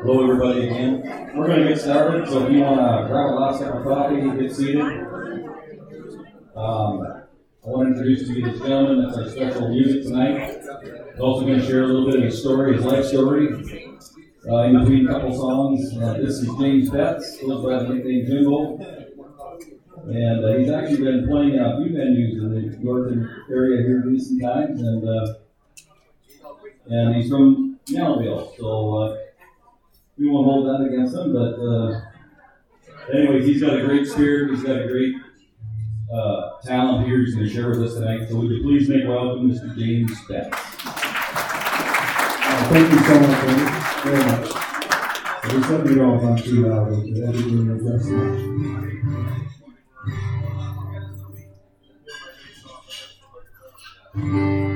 Hello, everybody, again. We're going to get started, so if you want to grab a last cup of coffee, and get seated. Um, I want to introduce to you this gentleman that's our special music tonight. He's also going to share a little bit of his story, his life story. Uh, in between a couple songs, uh, this is James Betts, goes by the nickname. And uh, he's actually been playing a few venues in the northern area here in recent times, and uh, and he's from Melville, so uh, we won't hold that against him. But uh, anyways, he's got a great spirit. He's got a great uh, talent here. He's going to share with us tonight. So would you please make welcome Mr. James Betts? Uh, thank you so much, very much. Let me know if I'm too loud. Okay? I didn't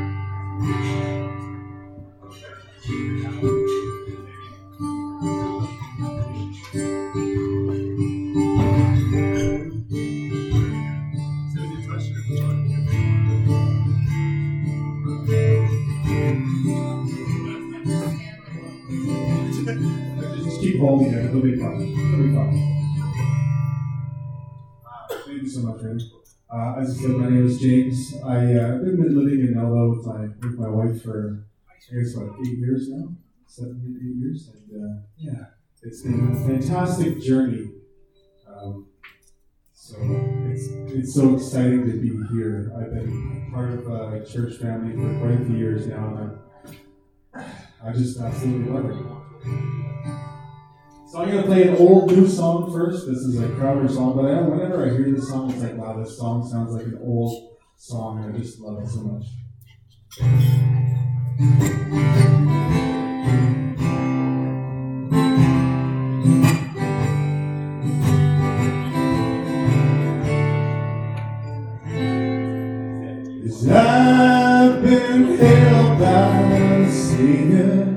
Uh, as I said, my name is James. Uh, I've been living in LA with my with my wife for I guess what eight years now, seven eight years, and uh, yeah, it's been a fantastic journey. Um, so it's it's so exciting to be here. I've been part of a church family for quite a few years now, and I, I just absolutely love it. So I'm gonna play an old new song first. This is a Crowder song, but I, whenever I hear this song, it's like, wow, this song sounds like an old song, and I just love it so much. I've been held by Satan. I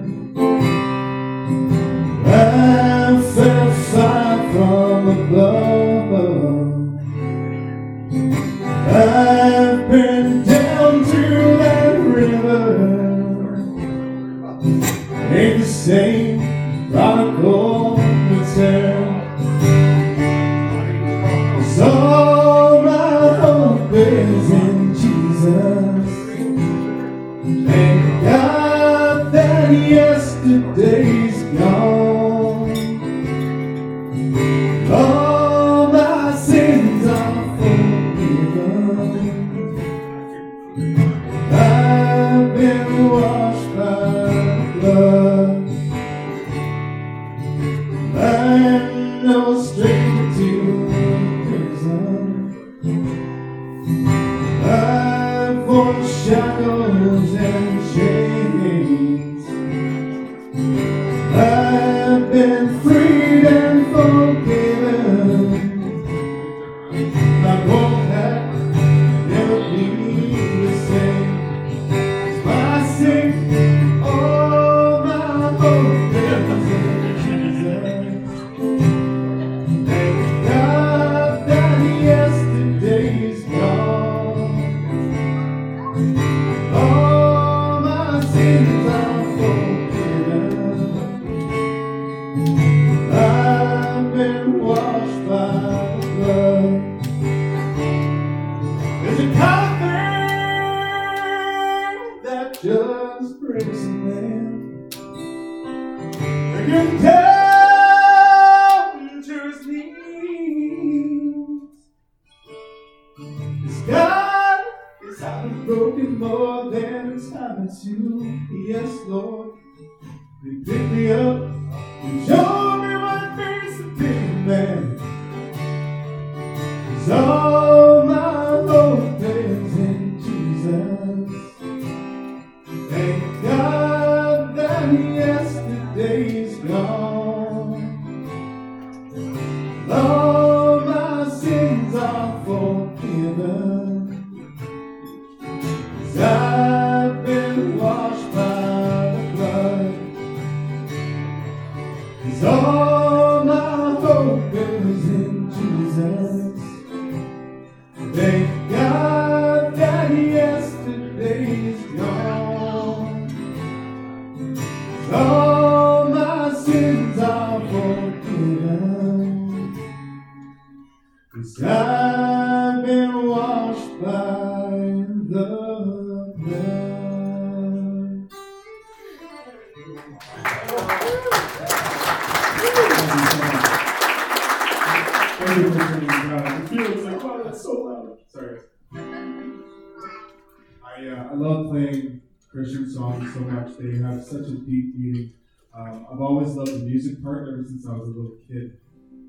So much. They have such a deep meaning. Um, I've always loved the music part ever since I was a little kid.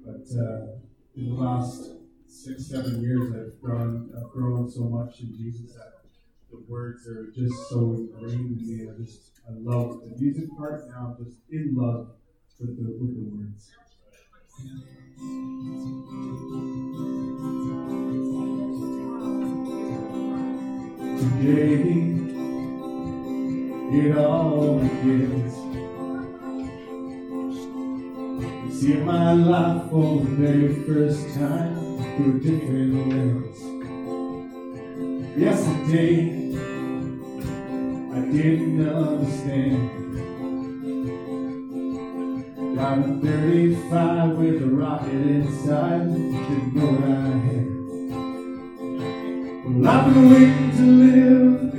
But uh, in the last six, seven years, I've grown, I've grown so much in Jesus that the words are just so ingrained in me. I just, I love the music part. Now I'm just in love with the, with the words. Today, it all begins. You see my life for the very first time through a different lens. Yesterday, I didn't understand. Driving 35 with a rocket inside, didn't know what I had. Well, I've been waiting to live.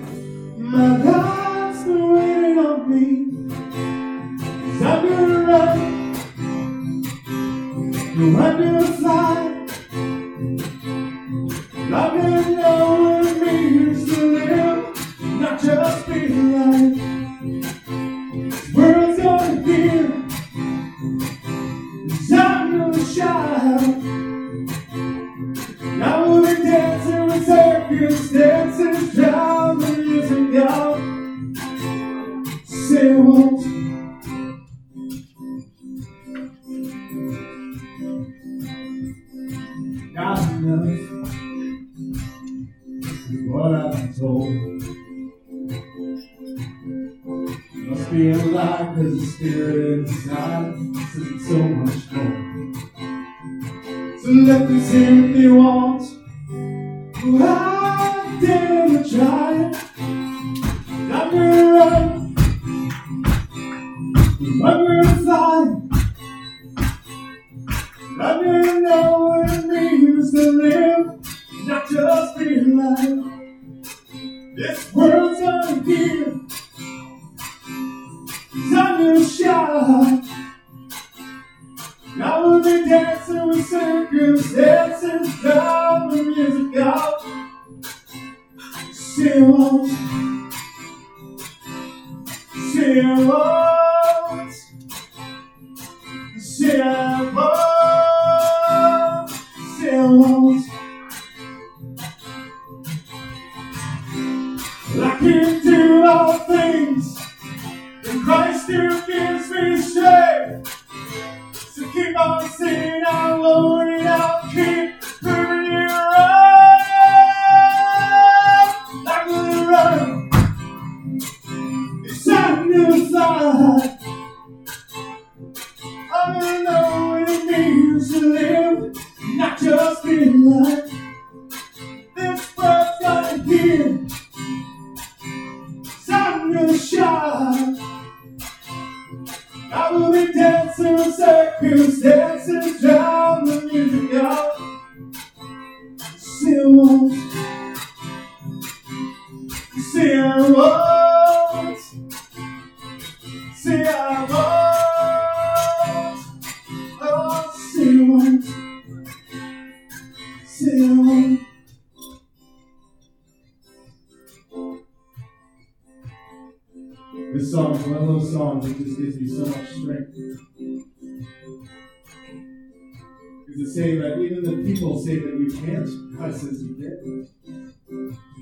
You.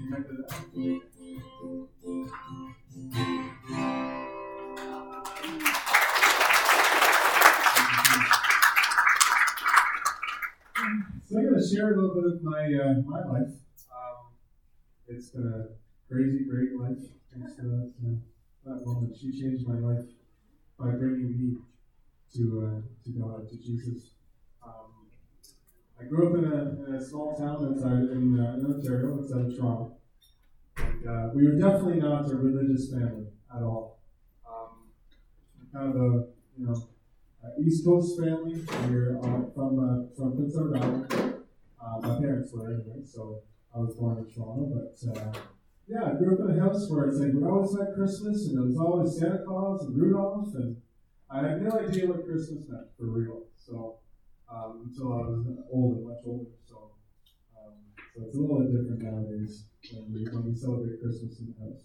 Remember that. So I'm going to share a little bit of my uh, my life. Um, it's been a crazy, great life. Thanks to that, uh, that woman. She changed my life by bringing me to uh, to God, to Jesus. I grew up in a, in a small town outside in, uh, in Ontario, outside of Toronto. And uh, we were definitely not a religious family at all. Um, kind of a you know a East Coast family. We're uh, from uh, from Prince Edward Island. My parents were anyway, so I was born in Toronto. But uh, yeah, I grew up in a house where it's like we always had Christmas, and it was always Santa Claus and Rudolph, and I had no idea what Christmas meant for real. So um, until I was older, much older. So um, so it's a little bit different nowadays when we when we celebrate Christmas in the house.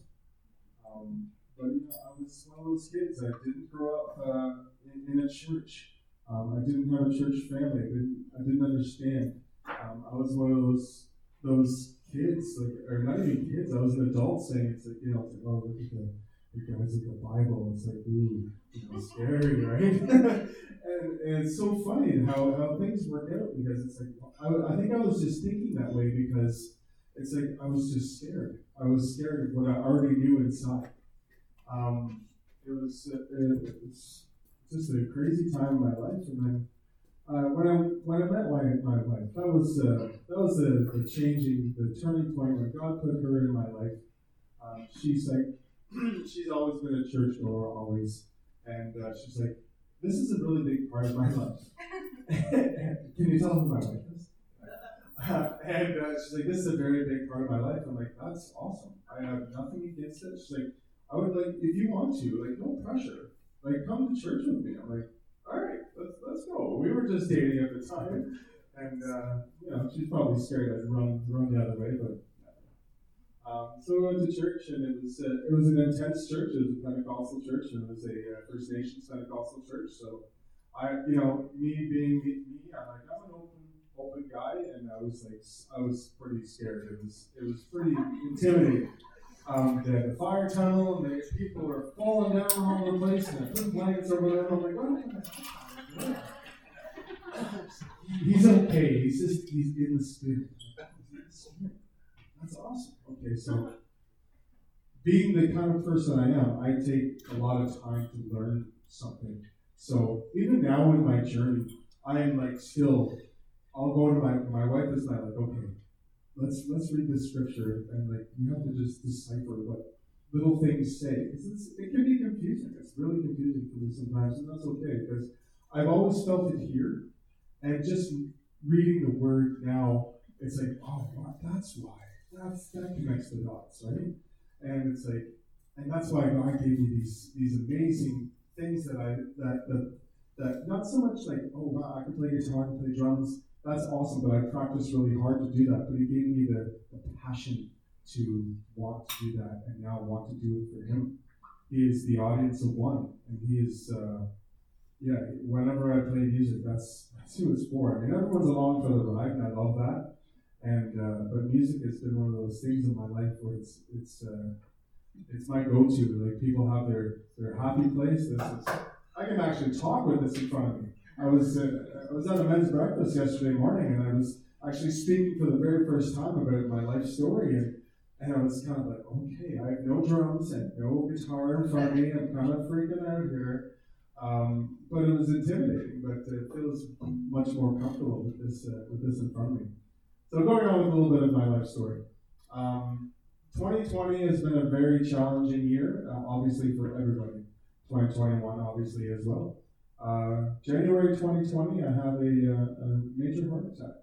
Um, but you know, I was one of those kids. I didn't grow up uh, in, in, a church. Um, I didn't have a church family. I didn't I didn't understand. Um, I was one of those those kids, like or not even kids. I was an adult saying it's like you know, it's like oh look at the you guys at the Bible. It's like ooh, it's scary, right? and, and it's so funny how, how things work out because it's like I, I think I was just thinking that way because it's like I was just scared. I was scared of what I already knew inside. Um, it was uh, it was just a crazy time in my life, and then uh, when I when I met my, my wife, that was uh, that was the, the changing, the turning point when God put her in my life. Uh, she's like, she's always been a church goer, always, and uh, she's like, this is a really big part of my life. Can you tell my wife is? and uh, she's like, this is a very big part of my life. I'm like, that's awesome. I have nothing against it. She's like, I would like, if you want to, like, no pressure. Like, come to church with me. I'm like, all right, let's, let's go. We were just dating at the time. And, uh, you know, she's probably scared I'd run, run the other way, but. Um, so we went to church, and it was uh, it was an intense church. It was a Pentecostal church, and it was a uh, First Nations Pentecostal church. So, I, you know, me being me, I'm like I'm an open open guy, and I was like I was pretty scared. It was it was pretty intimidating. Um, they had the fire tunnel, and the people were falling down all over the place, and I put blankets over them. I'm like, what? He's okay. He's just he's in the spirit. That's awesome. Okay, so being the kind of person I am, I take a lot of time to learn something. So even now in my journey, I am like still. I'll go to my my wife is like, okay, let's let's read this scripture and like you have to just decipher what little things say. It's, it can be confusing. It's really confusing for me sometimes, and that's okay because I've always felt it here, and just reading the word now, it's like, oh, that's why. That's that connects the dots, right? And it's like, and that's why God gave me these these amazing things that I that that that not so much like, oh wow, I can play guitar, can play drums, that's awesome, but I practiced really hard to do that. But he gave me the, the passion to want to do that and now want to do it for him. He is the audience of one, and he is, uh, yeah, whenever I play music, that's, that's who it's for. I mean, everyone's along for the ride, and I love that. And uh, but music has been one of those things in my life where it's it's uh, it's my go-to. Like people have their their happy place. This is I can actually talk with this in front of me. I was uh, I was at a men's breakfast yesterday morning, and I was actually speaking for the very first time about my life story, and, and I was kind of like, okay, I have no drums and no guitar in front of me. I'm kind of freaking out here, um, but it was intimidating. But it feels much more comfortable with this uh, with this in front of me. So going on with a little bit of my life story. Um, 2020 has been a very challenging year, uh, obviously for everybody. 2021, obviously as well. Uh, January 2020, I had a, uh, a major heart attack,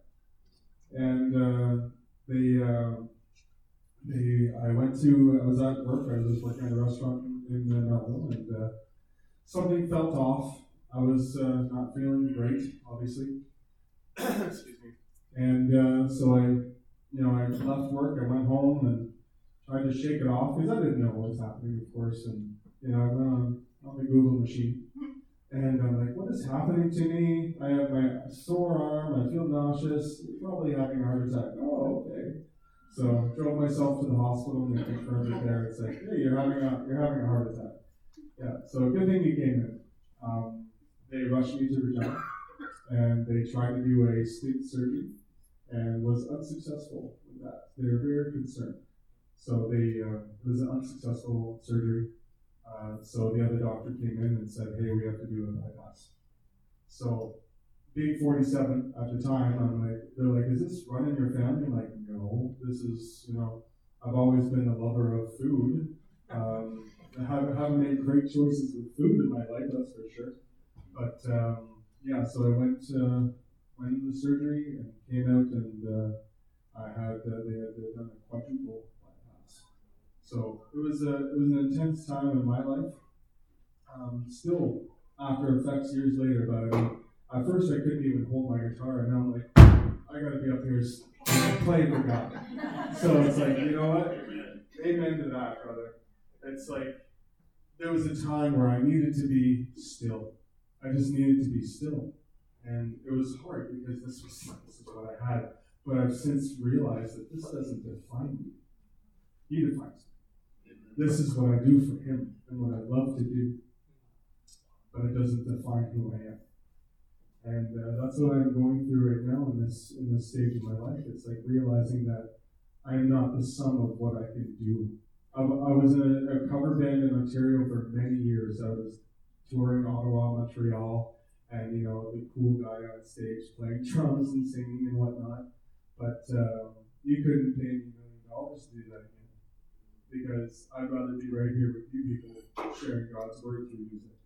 and uh, they, uh, they, I went to, I was at work, I was working at a restaurant in Melville, and uh, something felt off. I was uh, not feeling great, obviously. And so I, you know, I left work, I went home and tried to shake it off because I didn't know what was happening, of course, and you know, I went on, on the Google machine and I'm like, what is happening to me? I have my sore arm. I feel nauseous. Probably having a heart attack. Oh, okay. So drove myself to the hospital and they confirmed it there. It's like, hey, you're having a you're having a heart attack. Yeah. So good thing you came in. Um, they rushed me to the Regina, and they tried to do a sleep surgery, and was unsuccessful with that. They were very concerned. So they uh, it was an unsuccessful surgery. Uh, so the other doctor came in and said, hey, we have to do a bypass. So being 47 at the time, I'm like, they're like, is this running your family? I'm like, no, this is, you know, I've always been a lover of food. Um, I haven't, haven't made great choices with food in my life, that's for sure. But um, yeah, so I went uh, went in the surgery and came out, and uh, I had uh, they had done a quadruple so it was a it was an intense time in my life. Um, still after effects years later it. At first, I couldn't even hold my guitar, and now I'm like, I gotta be up here playing for God. So it's like, you know what? Amen to that, brother. It's like there was a time where I needed to be still. I just needed to be still. And it was hard because this was this is what I had. But I've since realized that this doesn't define me. He defines me. This is what I do for him and what I love to do. But it doesn't define who I am. And uh, that's what I'm going through right now in this in this stage of my life. It's like realizing that I am not the sum of what I can do. I, I was in a, a, cover band in Ontario for many years. I was touring Ottawa, Montreal, and you know the cool guy on stage playing drums and singing and whatnot. But uh, you couldn't pay me a million dollars to do that again because I'd rather be right here with you people sharing God's word through music.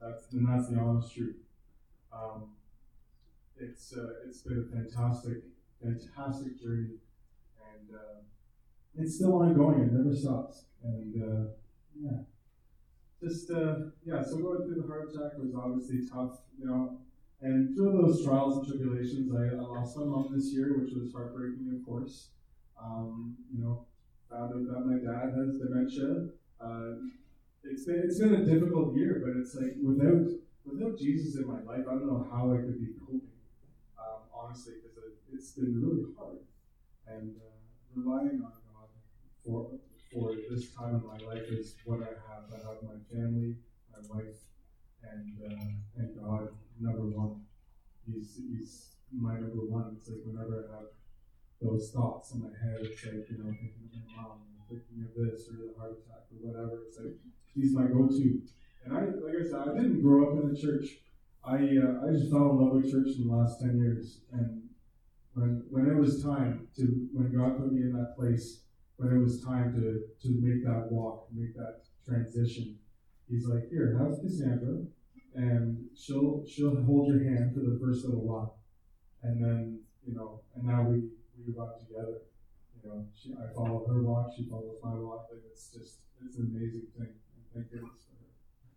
That's and that's the honest truth. Um, it's uh, it's been a fantastic, fantastic journey, and uh, it's still ongoing. It never stops. And uh, yeah, just uh, yeah. So going through the heart attack was obviously tough, you know. And through those trials and tribulations, I, I lost my mom this year, which was heartbreaking, of course. Um, you know, found out that my dad has dementia. Uh, it's been it's been a difficult year, but it's like without without Jesus in my life, I don't know how I could be coping honestly, because it, it's been really hard. And uh, relying on God for for this time in my life is what I have. I have my family, my wife, and uh, and God number one. He's he's my number one. It's like whenever I have those thoughts in my head, it's like you know thinking of my mom, thinking of this or the heart attack or whatever. It's like he's my go-to. And I, like I said, I didn't grow up in the church. I uh, I just fell in love with church in the last ten years, and when when it was time to when God put me in that place, when it was time to to make that walk, make that transition, He's like, here, have Cassandra, and she'll she'll hold your hand for the first little while, and then you know, and now we we run together. You know, she, I follow her walk, she follows my walk, and it's just it's an amazing thing. And thank goodness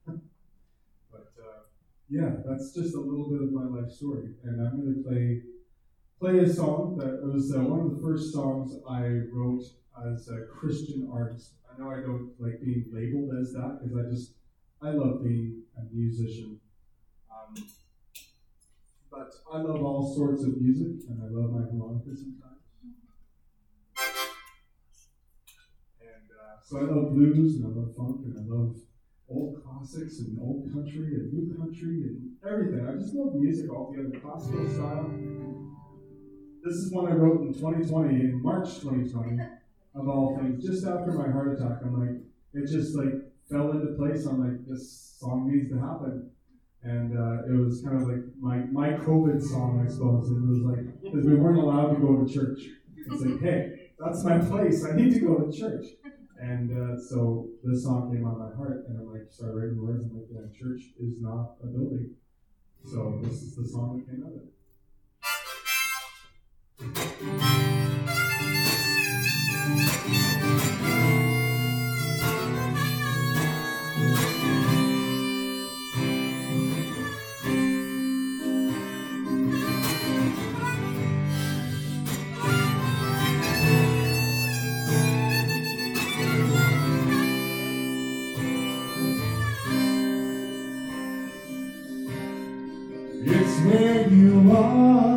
for her. but uh, yeah, that's just a little bit of my life story. And I'm to play play a song that was uh, one of the first songs I wrote as a Christian artist. I know I don't like being labeled as that because I just I love being a musician. Um, but I love all sorts of music, and I love my harmonica sometimes. And uh, so I love blues, and I love funk, and I love old classics and old country and new country and everything. I just love music altogether, classical style. This is one I wrote in 2020, in March 2020, of all things, just after my heart attack. I'm like, it just like fell into place. I'm like, this song needs to happen. And uh, it was kind of like my, my COVID song, I suppose. It was like, because we weren't allowed to go to church. It's like, hey, that's my place. I need to go to church. And uh, so this song came on my heart, and I'm like, started writing words. I'm like, yeah, church is not a building. So this is the song that came out of it. where you are.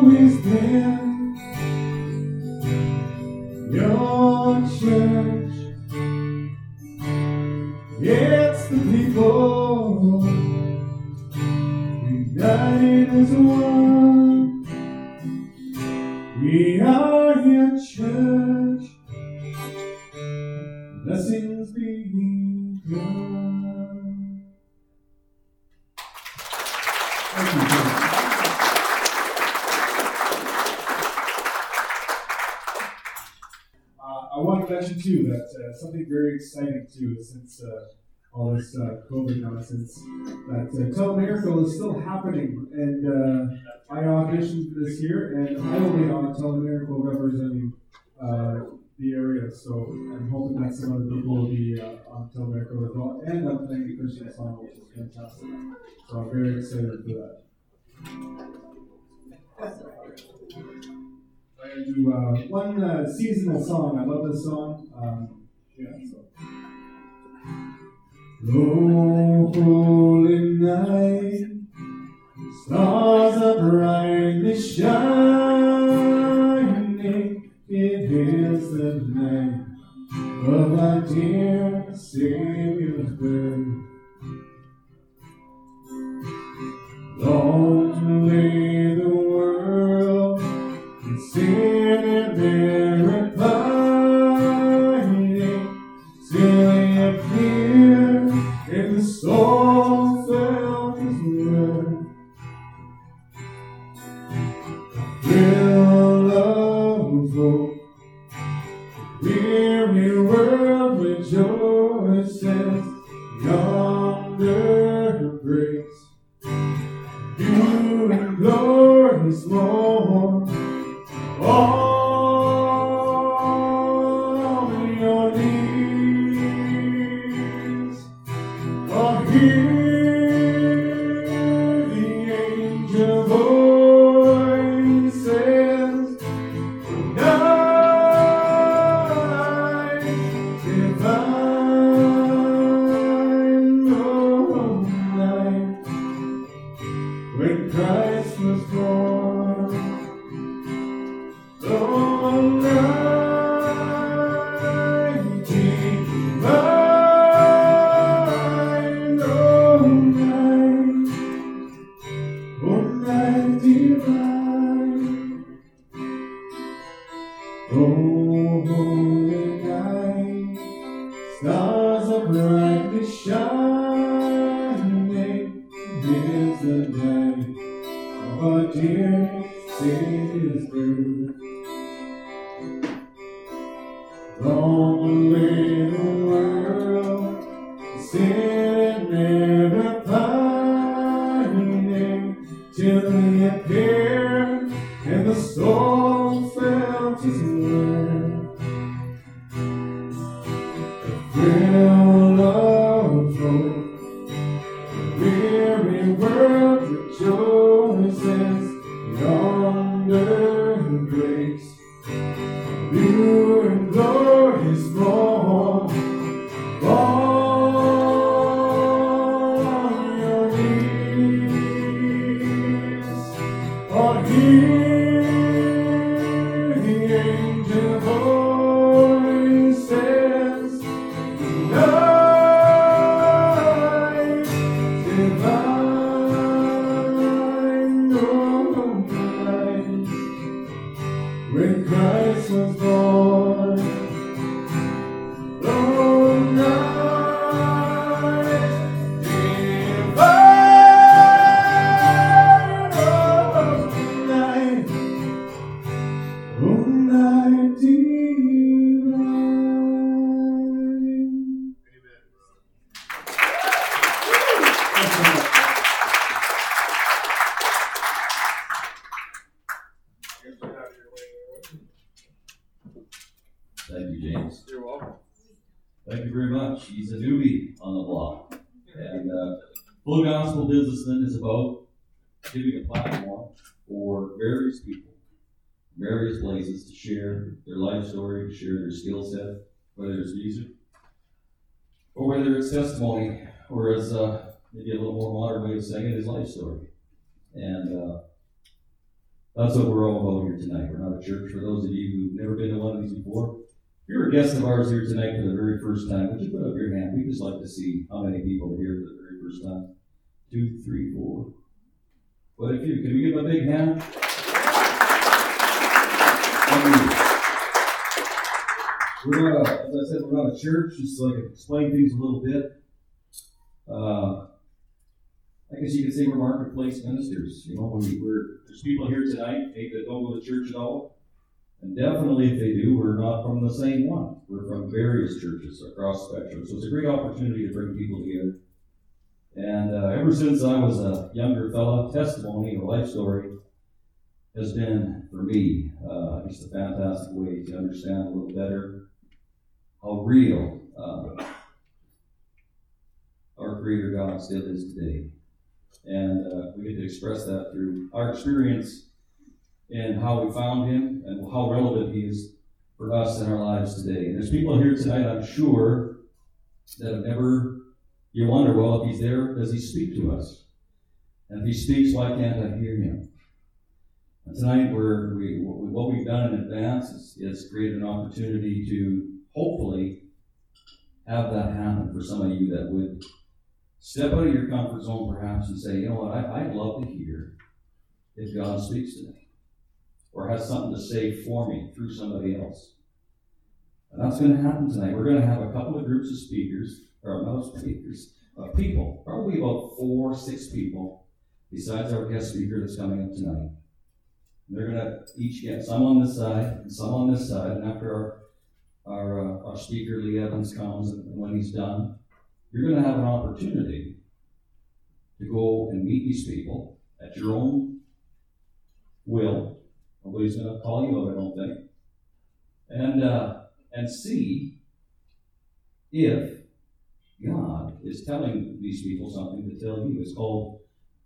Always been uh, something very exciting too, since uh, all this uh, COVID nonsense, that uh, Telemiracle is still happening, and uh, I auditioned this year, and I will be on Telemiracle representing uh, the area. So I'm hoping that some other people will be uh, on Telemiracle as well, and I'm playing a Christian song, which is fantastic. So I'm very excited for that. I'm gonna do uh, one uh, seasonal song. I love this song. Um, Oh, holy night, stars are brightly shining. It is the night of our dear Savior's birth. till he appeared and the soul fell to his testimony, or as uh, maybe a little more modern way of saying it, his life story. And uh, that's what we're all about here tonight. We're not a church. For those of you who've never been to one of these before, if you're a guest of ours here tonight for the very first time, would you put up your hand? We'd just like to see how many people are here for the very first time. Two, three, four. Quite if you? Can we give them a big hand? We're not, a, as I said, we're not a church, just so I can explain things a little bit. Uh, I guess you could say we're marketplace ministers. You know, we, are there's people here tonight that don't go to church at all, and definitely if they do, we're not from the same one. We're from various churches across the spectrum. So it's a great opportunity to bring people together. And uh, ever since I was a younger fella, testimony or life story has been for me uh, just a fantastic way to understand a little better how real. Uh, our Creator God still is today. And uh, we get to express that through our experience and how we found Him and how relevant He is for us in our lives today. And there's people here tonight, I'm sure, that have never, you wonder, well, if He's there, does He speak to us? And if He speaks, why can't I hear Him? And tonight, we're, we, what we've done in advance is, is create an opportunity to hopefully have that happen for some of you that would Step out of your comfort zone perhaps and say, you know what, I, would love to hear if God speaks to me or has something to say for me through somebody else. And that's going to happen tonight. We're going to have a couple of groups of speakers, or not speakers, of people, probably about four, six people, besides our guest speaker that's coming up tonight. They're going to each get some on this side and some on this side. And after our our, uh, our speaker, Lee Evans, comes, and when he's done, you're going to have an opportunity to go and meet these people at your own will. Nobody's going to call you out, I don't think. And, uh, and see if God is telling these people something to tell you. It's called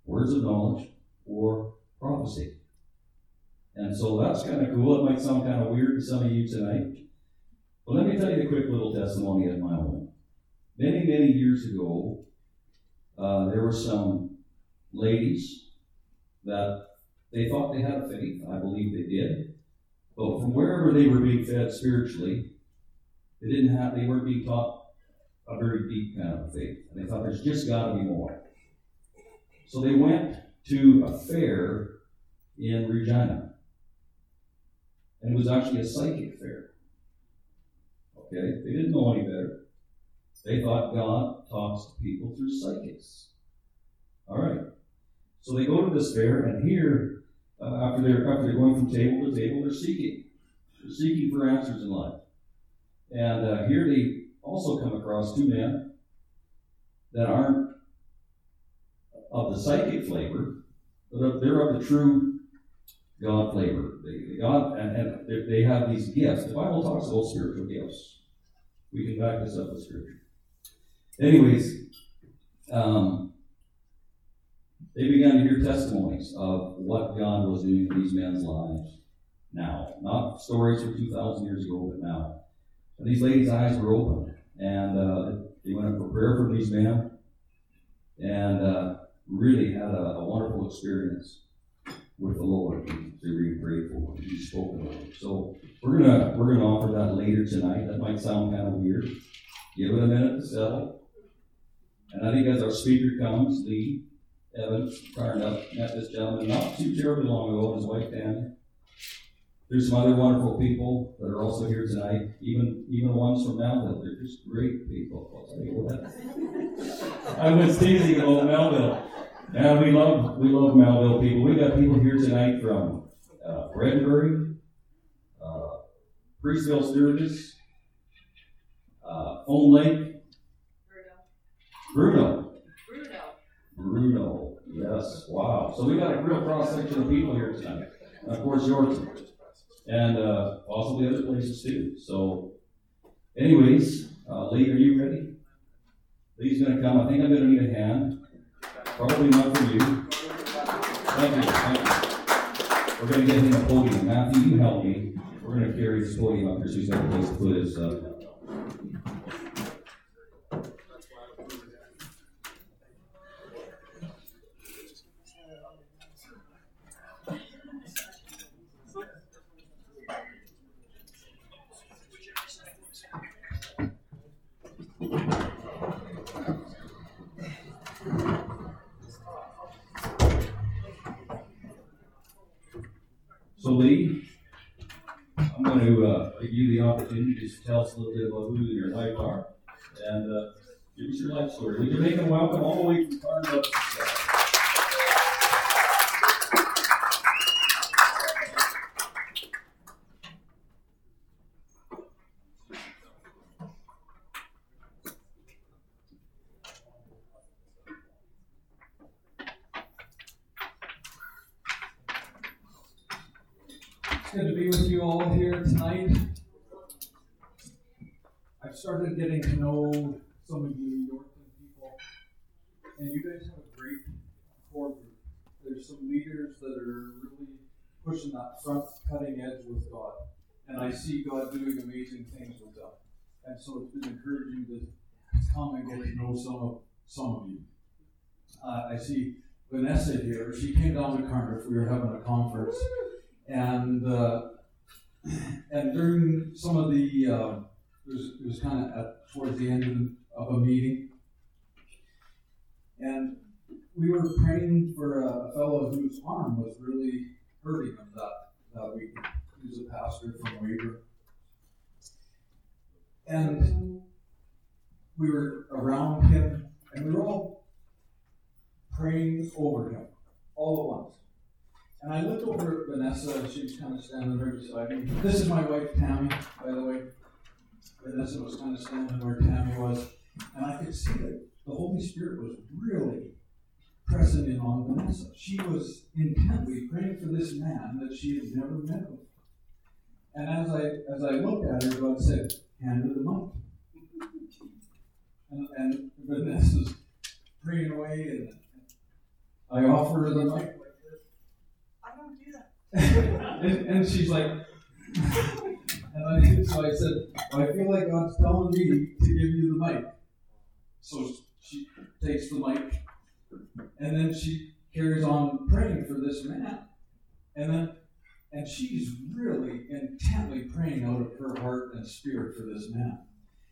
words of knowledge or prophecy. And so that's kind of cool. It might sound kind of weird to some of you tonight. But let me tell you a quick little testimony of my own. Many, many years ago, uh, there were some ladies that they thought they had a faith. I believe they did. But from wherever they were being fed spiritually, they didn't have they weren't being taught a very deep kind of faith. And they thought there's just gotta be more. So they went to a fair in Regina. And it was actually a psychic fair. Okay? They didn't know any better. They thought God talks to people through psychics. All right. So they go to this fair, and here, uh, after they're after they're going from table to table, they're seeking. They're seeking for answers in life. And uh, here they also come across two men that aren't of the psychic flavor, but they're of the true God flavor. They, God, and, and they have these gifts. The Bible talks about spiritual gifts. We can back this up with scripture. Anyways, um, they began to hear testimonies of what God was doing in these men's lives now. Not stories from 2,000 years ago, but now. And these ladies' eyes were opened, and uh, they went up for prayer for these men, and uh, really had a, a, wonderful experience with the Lord. They're really grateful. He spoke about it. So we're gonna we're gonna offer that later tonight. That might sound kind of weird. Give it a minute to settle. And I think as our speaker comes, Lee Evans fired up met this gentleman not too terribly long ago, and his wife Danny. There's some other wonderful people that are also here tonight, even even ones from Melville. They're just great people. I was teasing about Melville. And we love we love Melville people. We got people here tonight from uh, Redbury, uh, Preeceville Sturgis, uh, Own Lake, Bruno. Bruno. Bruno. Yes. Wow. So we got a real cross section of people here tonight. And of course, Yorkton and uh, possibly other places too. So, anyways, uh, Lee, are you ready? Lee's going to come. I think I'm going to need a hand. Probably not for you. Thank you. Thank you. We're going to get him a podium. Matthew, you help me. We're going to carry this podium up here so he's got a place to put his. Uh, So, Lee, I'm going to uh, give you the opportunity to tell us a little bit about who you and your life are and uh, give us your life story. We can make them welcome all the way from good to be with you all here tonight. I've started getting to know some of you Yorkton people, and you guys have a great core group. There's some leaders that are really pushing that front cutting edge with God, and I see God doing amazing things with them. And so it's been encouraging to come and get to know some of some of you. Uh, I see Vanessa here. She came down to Cardiff. We were having a conference and uh, and during some of the uh, it was, was kind of towards the end of, of, a meeting, and we were praying for a fellow whose arm was really hurting him that that week. He was a pastor from Weber, and we were around him, and we were all praying over him all at once. And I looked over at Vanessa, and she was kind of standing there beside me. This is my wife, Tammy, by the way. Vanessa was kind of standing where Tammy was. And I could see that the Holy Spirit was really pressing in on Vanessa. She was intently praying for this man that she had never met before. And as I as I looked at her, God said, Hand her the mic. And, and Vanessa's praying away, and I offer her the mic like this. I don't do that. and, and, she's like, and I, so I said, well, I feel like God's telling me to give you the mic. So she takes the mic, and then she carries on praying for this man. And then, and she's really intently praying out of her heart and spirit for this man.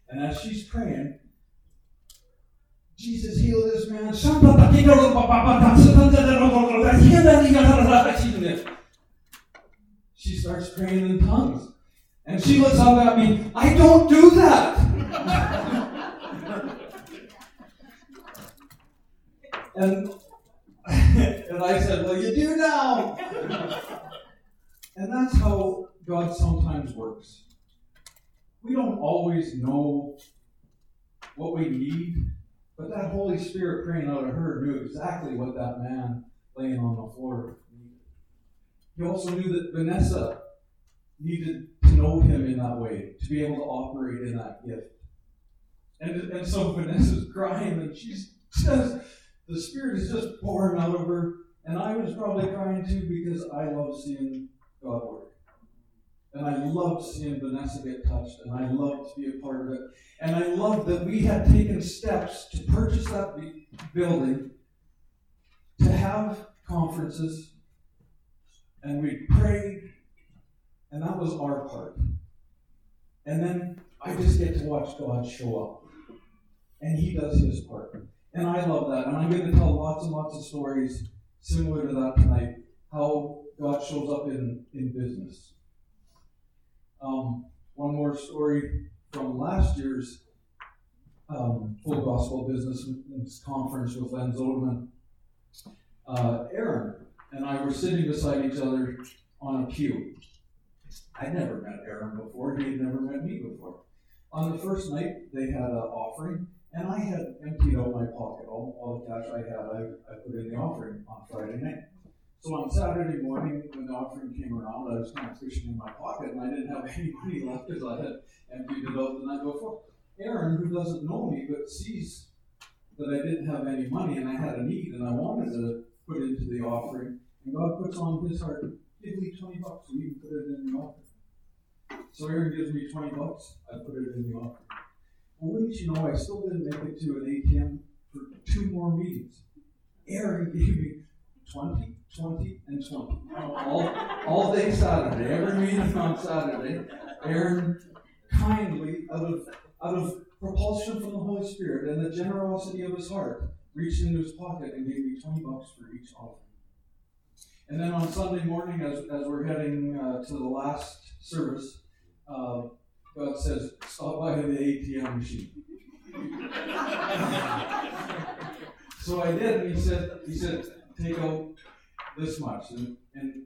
And as she's praying, Jesus heal this man she starts praying in tongues. And she looks up at me, I don't do that. and, and I said, Well, you do now. and that's how God sometimes works. we don't always know what we need, but that Holy Spirit praying out of her knew exactly what that man laying on the floor needed. He also knew that Vanessa needed to know him in that way, to be able to operate in that gift. And, and so Vanessa's crying, and she says, the Spirit is just pouring out of her. And I was probably crying too because I love seeing God work. And I loved seeing Vanessa get touched, and I loved to be a part of it. And I loved that we had taken steps to purchase that building, to have conferences, and we prayed, and that was our part. And then I just get to watch God show up, and He does His part. And I love that. And I'm going to tell lots and lots of stories similar to that tonight how God shows up in, in business. Um, one more story from last year's um, Full Gospel Business Conference with Len Zodeman. Uh, Aaron and I were sitting beside each other on a pew. I'd never met Aaron before, he had never met me before. On the first night, they had an offering, and I had emptied out my pocket. All, all the cash I had, I, I put in the offering on Friday night. So on Saturday morning, when the offering came around, I was kind of fishing in my pocket, and I didn't have any money left because I had emptied it out the night before. Aaron, who doesn't know me but sees that I didn't have any money and I had a need and I wanted to put into the offering, and God puts on his heart, give me 20 bucks and you can put it in the offering. So Aaron gives me 20 bucks, I put it in the offering. Well, wouldn't you know, I still didn't make it to an ATM for two more meetings. Aaron gave me 20, 20, and 20. All, all day Saturday, every meeting on Saturday, Aaron kindly, out of, out of propulsion from the Holy Spirit and the generosity of his heart, reached into his pocket and gave me 20 bucks for each offering. And then on Sunday morning, as, as we're heading uh, to the last service, uh, God says, stop by the ATM machine. so I did, and he said, he said, take out this much. And, and,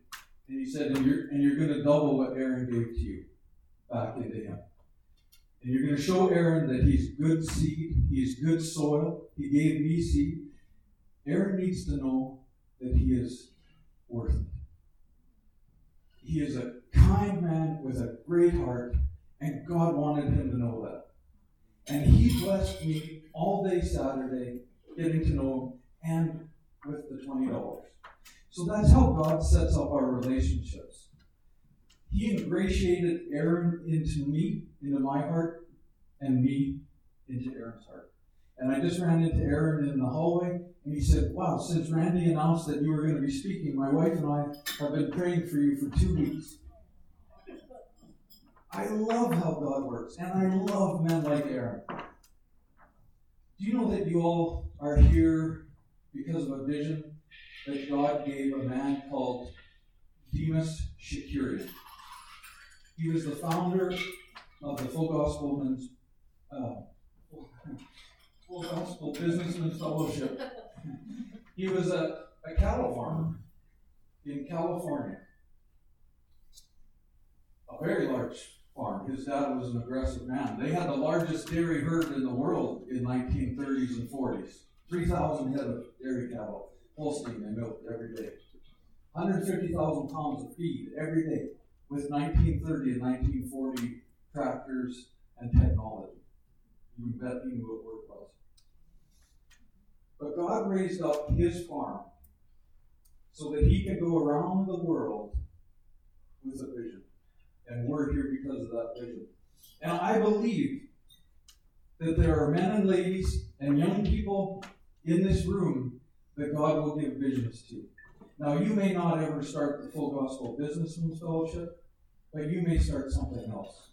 and he said, and you're, and you're going to double what Aaron gave to you back into him. And you're going to show Aaron that he's good seed, he's good soil, he gave me seed. Aaron needs to know that he is worth it. He is a kind man with a great heart and God wanted him to know that. And he blessed me all day Saturday, getting to know him and with the $20. So that's how God sets up our relationships. He ingratiated Aaron into me, into my heart, and me into Aaron's heart. And I just ran into Aaron in the hallway, and he said, Wow, since Randy announced that you were going to be speaking, my wife and I have been praying for you for two weeks. I love how God works, and I love men like Aaron. Do you know that you all are here because of a vision that God gave a man called Demos Shakarian? He was the founder of the Full Gospel Men's, uh, Full Gospel Businessmen's Fellowship. He was a, a cattle farmer in California. A very large farm. His dad was an aggressive man. They had the largest dairy herd in the world in 1930s and 40s. 3,000 head of dairy cattle, Holstein, they milked every day. 150,000 pounds of feed every day with 1930 and 1940 tractors and technology. You bet he knew what work was. But God raised up his farm so that he could go around the world with a vision. And we're here because of that vision. And I believe that there are men and ladies and young people in this room that God will give visions to. Now, you may not ever start the Full Gospel business Businessmen's Fellowship, but you may start something else.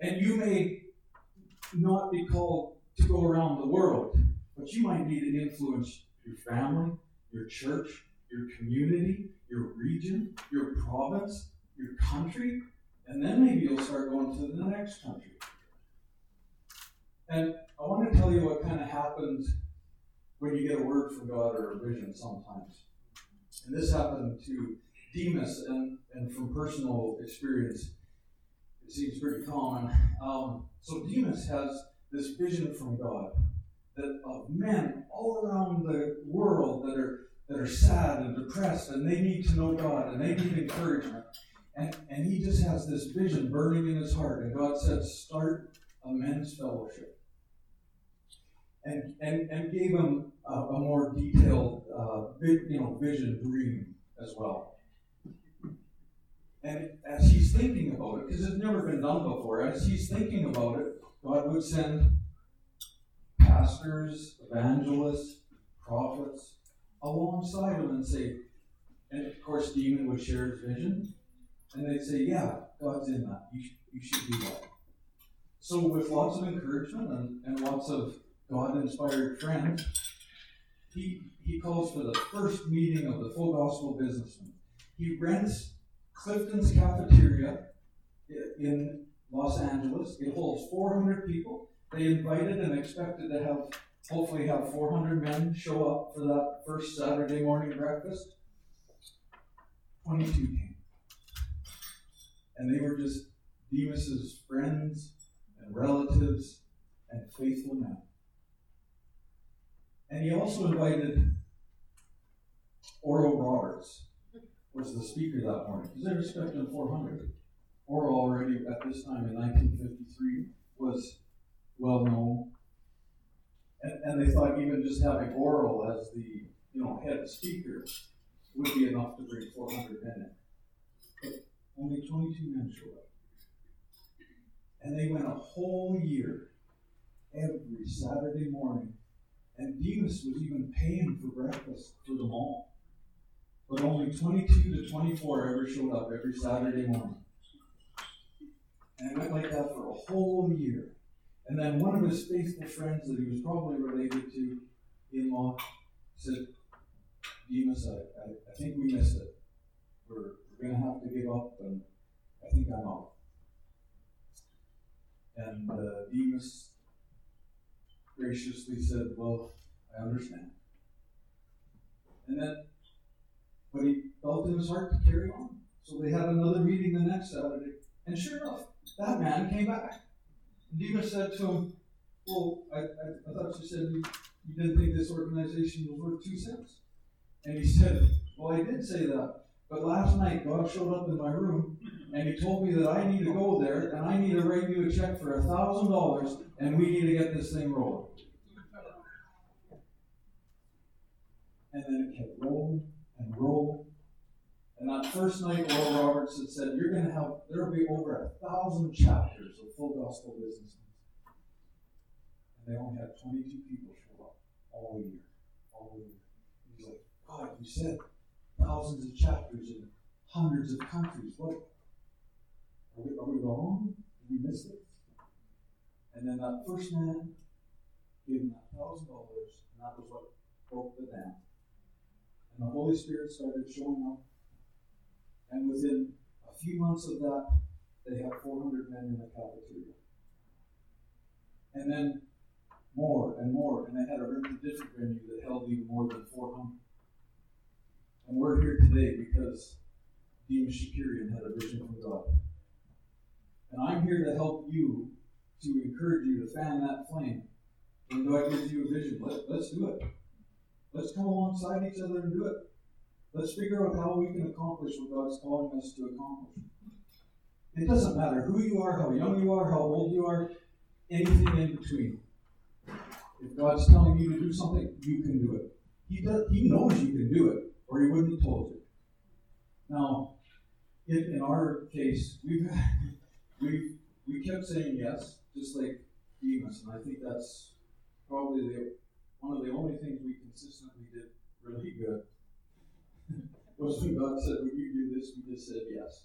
And you may not be called to go around the world, but you might need to influence your family, your church, your community, your region, your province, your country, and then maybe you'll start going to the next country. And I want to tell you what kind of happens when you get a word from God or a vision sometimes. And this happened to Demos, and, and from personal experience, it seems pretty common. Um, so Demos has this vision from God that of men all around the world that are that are sad and depressed and they need to know God and they need encouragement. And, and he just has this vision burning in his heart. And God said, start a men's fellowship. And, and, and gave him a, a more detailed uh, you know, vision, dream as well. And as he's thinking about it, because it's never been done before, as he's thinking about it, God would send pastors, evangelists, prophets alongside him and say, and of course, Demos would share his vision, and they'd say, Yeah, God's in that. You, you should do that. So, with lots of encouragement and, and lots of God inspired friends, he, he calls for the first meeting of the full gospel businessmen. He rents Clifton's cafeteria in Los Angeles. It holds 400 people. They invited and expected to have, hopefully, have 400 men show up for that first Saturday morning breakfast. 22 came. And they were just Demos's friends and relatives and faithful men. And he also invited Oral Roberts, was the speaker that morning, because they were expecting 400. Oral already at this time in 1953 was well known. And, and they thought even just having Oral as the you know head speaker would be enough to bring 400 men in. But only 22 men showed up. And they went a whole year, every Saturday morning. And Demos was even paying for breakfast for them all. But only 22 to 24 ever showed up every Saturday morning. And it went like that for a whole year. And then one of his faithful friends that he was probably related to in law said, Demos, I, I, I think we missed it. We're, we're going to have to give up, and I think I'm out. And uh, Demos graciously said, Well, I understand. And then, but he felt in his heart to carry on. So they had another meeting the next Saturday. And sure enough, that man came back. And Demos said to him, Well, I, I, I thought you said you, you didn't think this organization was worth two cents. And he said, Well, I did say that. But last night, God showed up in my room and he told me that I need to go there and I need to write you a check for a thousand dollars and we need to get this thing rolling. And then it kept rolling and rolling. And that first night, Oral Roberts had said, You're going to have, there will be over a thousand chapters of full gospel business. And they only had 22 people show up all year. All year. He's like, God, you said thousands of chapters in hundreds of countries. What? Are we, are we wrong? Did we miss it? And then that first man gave him that thousand dollars, and that was what broke the dam. And the Holy Spirit started showing up. And within a few months of that, they had 400 men in the cafeteria. And then more and more, and they had a different venue that held even more than 400. And we're here today because Demos Shakarian had a vision from God. And I'm here to help you, to encourage you to fan that flame. When God gives you a vision, let, let's do it. Let's come alongside each other and do it. Let's figure out how we can accomplish what God's calling us to accomplish. It doesn't matter who you are, how young you are, how old you are, anything in between. If God's telling you to do something, you can do it. He, does, he knows you can do it, or He wouldn't have told you. Now, in, in our case, we've, we've we kept saying yes, just like Demos, and I think that's probably the, one of the only things we consistently did really good was when God said, Would you do this? We just said yes.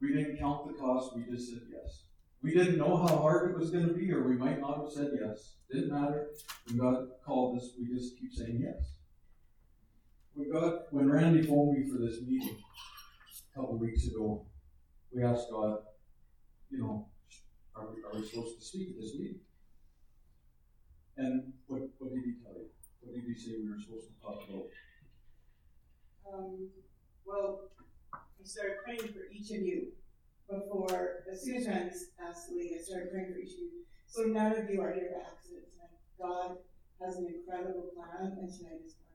We didn't count the cost, we just said yes. We didn't know how hard it was going to be, or we might not have said yes. Didn't matter. When God called us, we just keep saying yes. When God, when Randy phoned me for this meeting a couple weeks ago, we asked God, you know, are we, are we supposed to speak at this meeting? And what, what did he tell you? What did he say we were supposed to talk about? Um, well, I started praying for each of you, before, as soon as Randy asked Lee, I started praying for each of you. So none of you are here by accident tonight. God has an incredible plan, and tonight is it.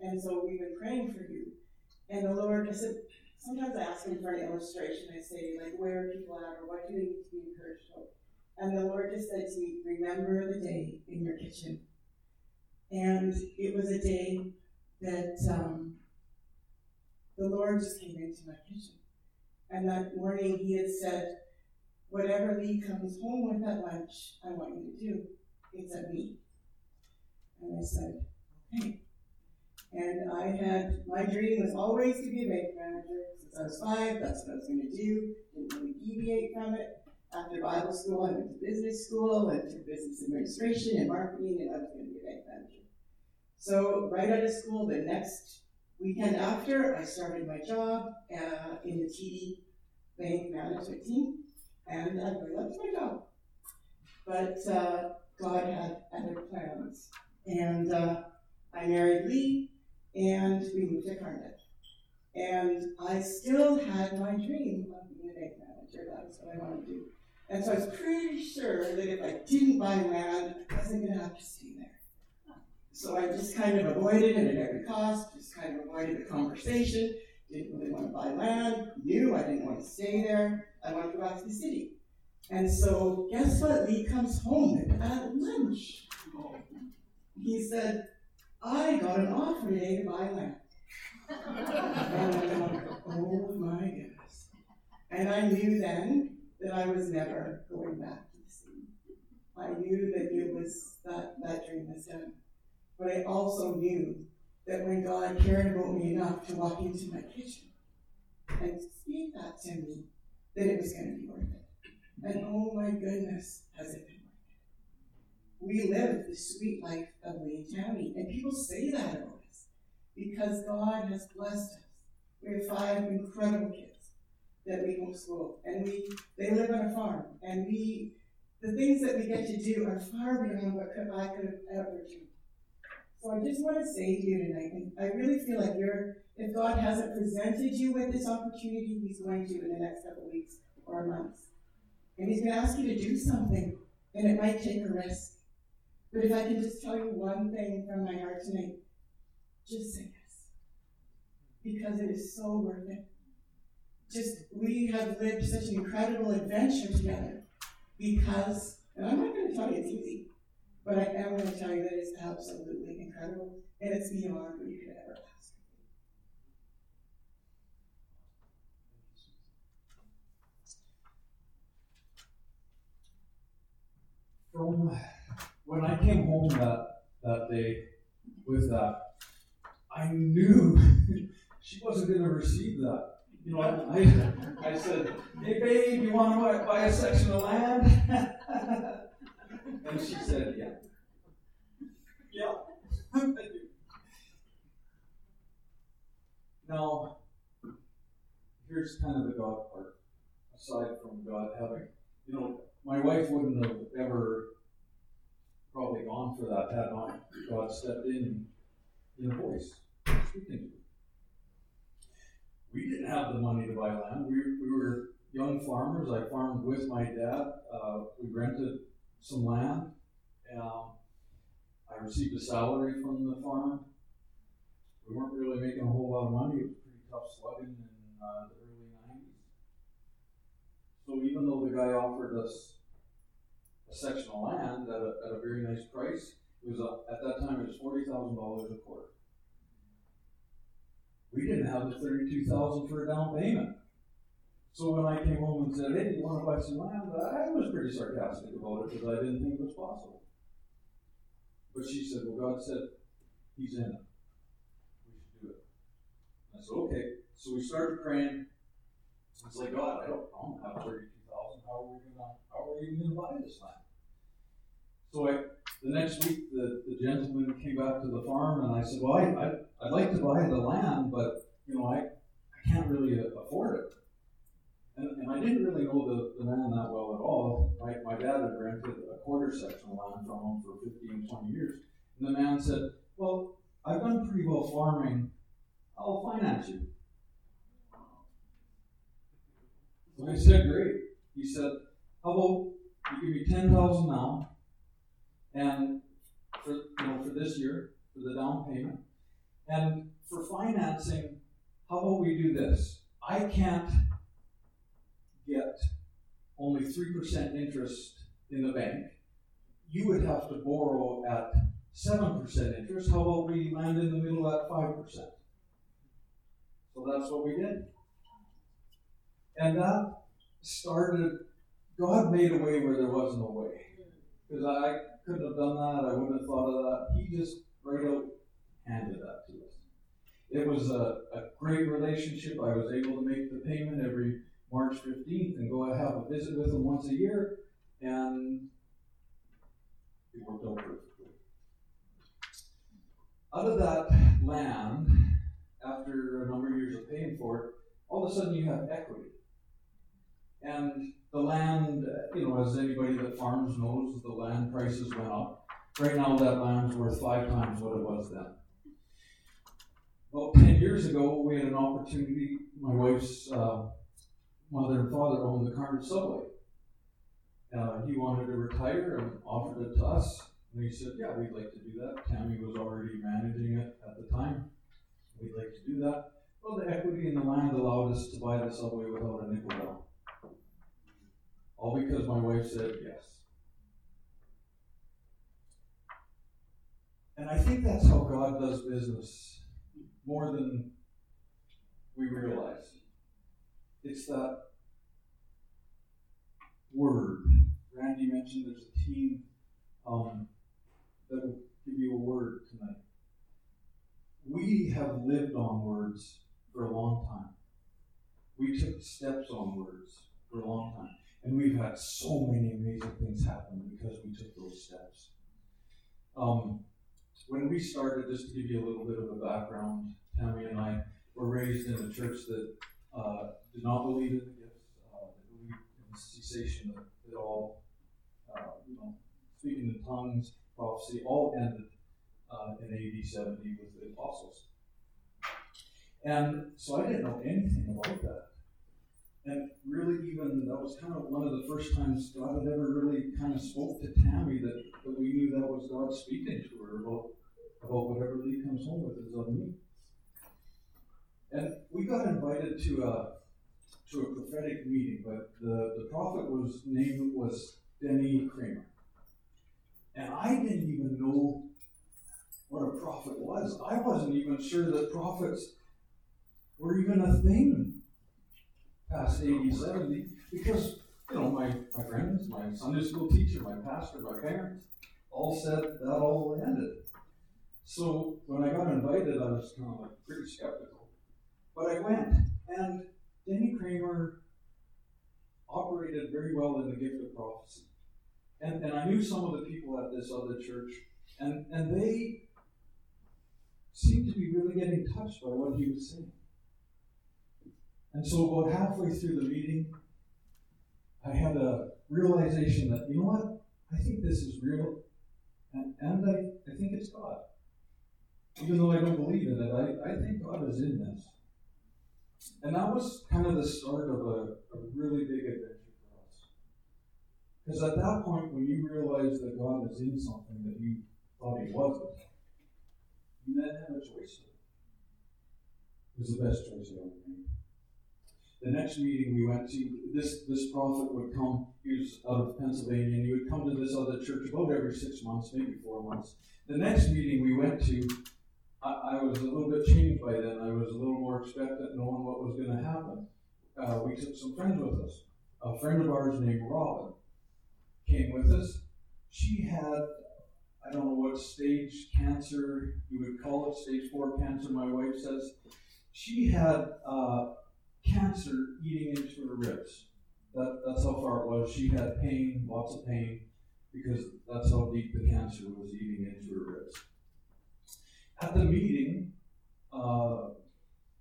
And so we've been praying for you. And the Lord, I said, sometimes I ask him for an illustration. I say, like, where are people at, or what do they need to be encouraged about? And the Lord just said to me, remember the day in your kitchen. And it was a day that um, the Lord just came into my kitchen. And that morning he had said, Whatever Lee comes home with at lunch, I want you to do. It's at me. And I said, Okay. And I had, my dream was always to be a bank manager. Since I was five, that's what I was going to do. Didn't really deviate from it. After Bible school, I went to business school, went to business administration and marketing, and I was going to be a bank manager. So, right out of school, the next weekend after, I started my job uh, in the TD Bank management team, and I loved my job. But uh, God had other plans, and uh, I married Lee, and we moved to Cardiff. And I still had my dream of being a bank manager. That was what I wanted to do. And so I was pretty sure that if I didn't buy land, I wasn't going to have to stay there. So I just kind of avoided it at every cost, just kind of avoided the conversation, didn't really want to buy land, knew I didn't want to stay there, I wanted to go back to the city. And so guess what? Lee comes home at lunch. Oh. He said, I got an offer today to buy land. and I'm like, oh my goodness. And I knew then that I was never going back to the city. I knew that it was that that dream was done. But I also knew that when God cared about me enough to walk into my kitchen and speak that to me, that it was going to be worth it. And oh my goodness, has it been? We live the sweet life of Wayne County, and people say that about us because God has blessed us. We have five incredible kids that we homeschool, and we they live on a farm, and we the things that we get to do are far beyond what I could have ever dreamed. So I just want to say to you tonight, and I really feel like you're, if God hasn't presented you with this opportunity, He's going to in the next couple weeks or months. And He's going to ask you to do something, and it might take a risk. But if I can just tell you one thing from my heart tonight, just say yes. Because it is so worth it. Just, we have lived such an incredible adventure together. Because, and I'm not going to tell you it's easy. But I am going to tell you that it's absolutely incredible, and it's beyond what you could ever ask. For. From when I came home that, that day with that, I knew she wasn't going to receive that. You know, I, I, I said, hey babe, you want to buy, a section of land? And she said, Yeah. Yeah. now, here's kind of the God part, aside from God having, you know, my wife wouldn't have ever probably gone for that had not God stepped in in a voice speaking. We didn't have the money to buy land. We, we were young farmers. I farmed with my dad. Uh, we rented some land. Um, I received a salary from the farm. We weren't really making a whole lot of money. It was pretty tough slugging in uh, the early 90s. So even though the guy offered us section of land at a, at a very nice price, it was a, at that time it was forty thousand dollars a quarter. We didn't have the thirty-two thousand for a down payment. So when I came home and said, hey, you want to buy some land? I was pretty sarcastic about it because I didn't think it was possible. But she said, well, God said, He's in it. We should do it. I said, okay. So we started praying. It's like, God, I don't, I don't have 32000 How are we gonna, how are we even gonna buy this land? So I, the next week, the, the gentleman came back to the farm, and I said, well, I, I, I'd like to buy the land, but, you know, I, I can't really uh, afford it. And, and I didn't really know the, the man that well at all. My, my dad had rented a quarter section of land from him for 15, 20 years. And the man said, Well, I've done pretty well farming. I'll finance you. So I said, great. He said, how about you give me ten thousand now, and for you know for this year for the down payment, and for financing, how about we do this? I can't get only three percent interest in the bank. You would have to borrow at seven percent interest. How about we land in the middle at five percent? So that's what we did. And that started, God made a way where there was no way. Because I couldn't have done that, I wouldn't have thought of that. He just right out handed that to us. It was a, a great relationship. I was able to make the payment every March 15th and go have a visit with him once a year, and it worked out perfectly. Out of that land, after a number of years of paying for it, all of a sudden you have equity. And the land, you know, as anybody that farms knows, the land prices went up. Right now, that land's worth five times what it was then. About 10 years ago, we had an opportunity. My wife's uh, mother and father owned the Carnage Subway. Uh, he wanted to retire and offered it to us. And he said, Yeah, we'd like to do that. Tammy was already managing it at the time. We'd like to do that. Well, the equity in the land allowed us to buy the subway without a nickel down. All because my wife said yes. And I think that's how God does business more than we realize. It's that word. Randy mentioned there's a team um, that will give you a word tonight. We have lived on words for a long time. We took steps on words for a long time. And we've had so many amazing things happen because we took those steps. Um, when we started, just to give you a little bit of a background, Tammy and I were raised in a church that uh, did not believe in the gifts, uh, believed in cessation of it all, uh, you know, speaking in tongues, prophecy, all ended uh, in AD 70 with the apostles. And so I didn't know anything about that. And really, even that was kind of one of the first times God had ever really kind of spoke to Tammy that, that we knew that was God speaking to her about, about whatever Lee comes home with is on me. And we got invited to a to a prophetic meeting, but the, the prophet was named was Denny Cramer. And I didn't even know what a prophet was. I wasn't even sure that prophets were even a thing past 80, 70, because, you know, my, my friends, my Sunday school teacher, my pastor, my parents, all said that all ended. So when I got invited, I was kind of like pretty skeptical. But I went, and Denny Cramer operated very well in the gift of prophecy. And, and I knew some of the people at this other church, and, and they seemed to be really getting touched by what he was saying. And so, about halfway through the meeting, I had a realization that, you know what? I think this is real, and, and I, I think it's God. Even though I don't believe in it, I, I think God is in this. And that was kind of the start of a, a really big adventure for us. Because at that point, when you realize that God is in something that you thought He wasn't, you then have a choice. It was the best choice I ever made. The next meeting we went to, this this prophet would come. He was out of Pennsylvania, and he would come to this other church about every six months, maybe four months. The next meeting we went to, I, I was a little bit changed by then. I was a little more expectant, knowing what was going to happen. Uh, we took some friends with us. A friend of ours named Robin came with us. She had, I don't know what stage cancer you would call it, stage four cancer. My wife says she had. Uh, cancer eating into her ribs. That, that's how far it was. She had pain, lots of pain, because that's how deep the cancer was eating into her ribs. At the meeting, uh,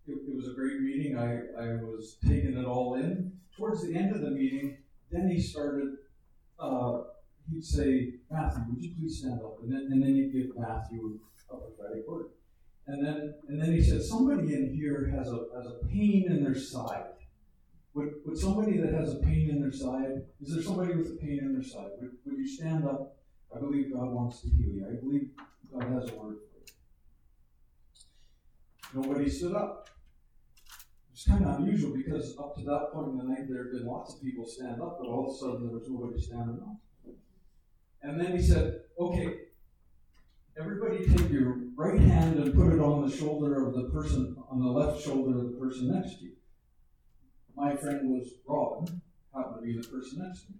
it, it, was a great meeting. I, I was taking it all in. Towards the end of the meeting, then he started, uh, he'd say, Matthew, would you please stand up? And then, and then he'd give Matthew a prophetic word. And then, and then he said, somebody in here has a, has a pain in their side. Would, would somebody that has a pain in their side, is there somebody with a pain in their side? Would, would you stand up? I believe God wants to heal you. I believe God has a word for you. Nobody stood up. It's kind of unusual because up to that point in the night, there had been lots of people stand up, but all of a sudden there was nobody standing up. And then he said, Okay, everybody take your right hand and put it on the shoulder of the person, on the left shoulder of the person next to you. My friend was Robin, happened to be the person next to me.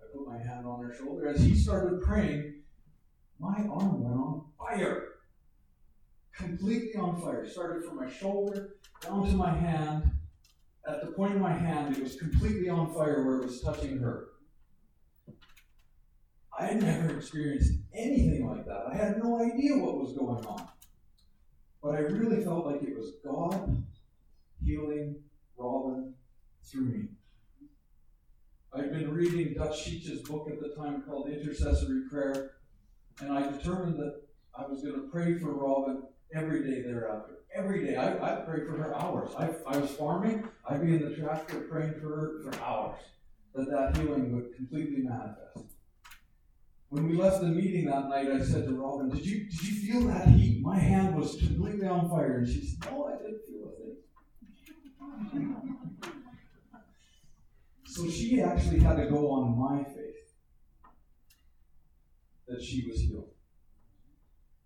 I put my hand on her shoulder. As he started praying, my arm went on fire. Completely on fire. Started from my shoulder down to my hand. At the point of my hand, it was completely on fire where it was touching her. I had never experienced anything like that. I had no idea what was going on. But I really felt like it was God healing Robin through me. I'd been reading Dutch Sheets' book at the time called Intercessory Prayer, and I determined that I was going to pray for Robin every day thereafter. Every day. I, I'd pray for her hours. I, I was farming, I'd be in the tractor praying for her for hours, that that healing would completely manifest. When we left the meeting that night, I said to Robin, Did you, did you feel that heat? My hand was completely on fire. And she said, No, I didn't feel a thing. so she actually had to go on my faith that she was healed.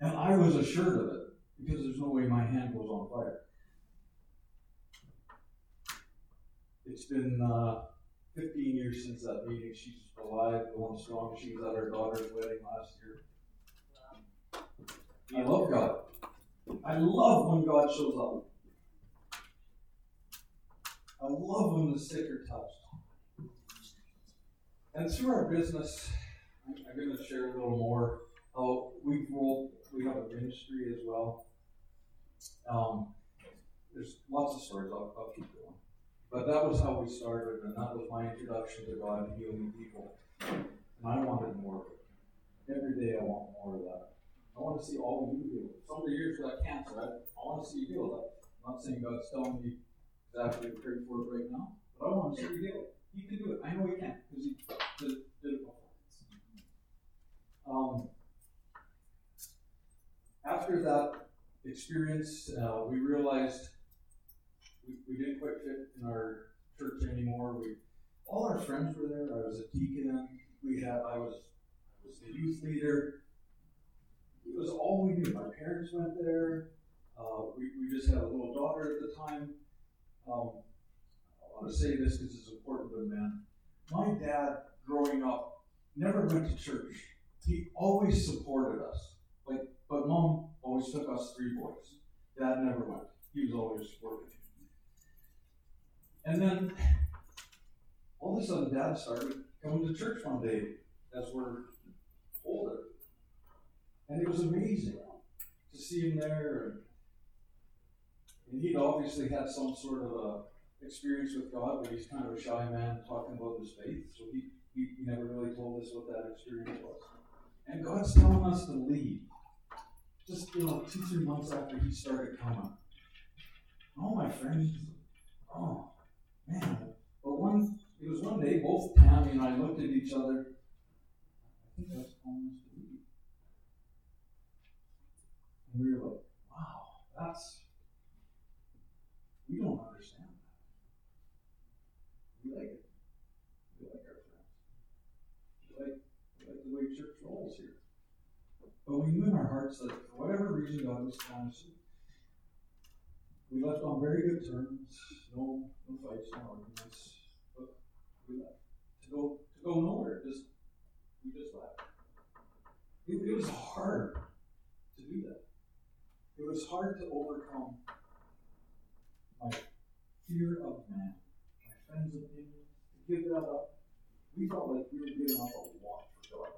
And I was assured of it because there's no way my hand was on fire. It's been uh, 15 years since that meeting. She's alive, going strong. She was at her daughter's wedding last year. I love God. I love when God shows up. I love when the sick are touched. And through our business, I'm going to share a little more how we've rolled, we have a ministry as well. Um, there's lots of stories, I'll, I'll keep going. But that was how we started, and that was my introduction to God healing people. And I wanted more of it. Every day I want more of that. I want to see all of you healed. Some of the years got cancer, I, I want to see you healed. I'm not saying God's telling me exactly to pray for it right now, but I want to see you healed. He can do it. I know he can, because he did, did it before. Um, after that experience, uh, we realized we, we didn't quite fit in our church anymore. We all our friends were there. I was a deacon. We had I was I was the youth leader. It was all we knew. My parents went there. Uh, we, we just had a little daughter at the time. Um, I want to say this because it's important to men. My dad, growing up, never went to church. He always supported us. Like, but mom always took us three boys. Dad never went. He was always working. And then all of a sudden, Dad started coming to church one day as we're older. And it was amazing to see him there. And he'd obviously had some sort of a experience with God, but he's kind of a shy man talking about his faith. So he, he, never really told us what that experience was. And God's telling us to leave. Just you know, two, three months after he started coming. Oh my friends. Oh man. But one it was one day both Tammy and I looked at each other. I think that's almost to leave. And we were like, wow, that's we don't understand that. We like it. We like our friends. We like, we like the way church rolls here. But we knew in our hearts that for whatever reason God was trying to we left on very good terms, no no fights, no arguments, but we left. To go to go nowhere, just we just left. It, it was hard to do that. It was hard to overcome my fear of man, my friends' opinion, to give that up. We felt like we were giving up a lot for God.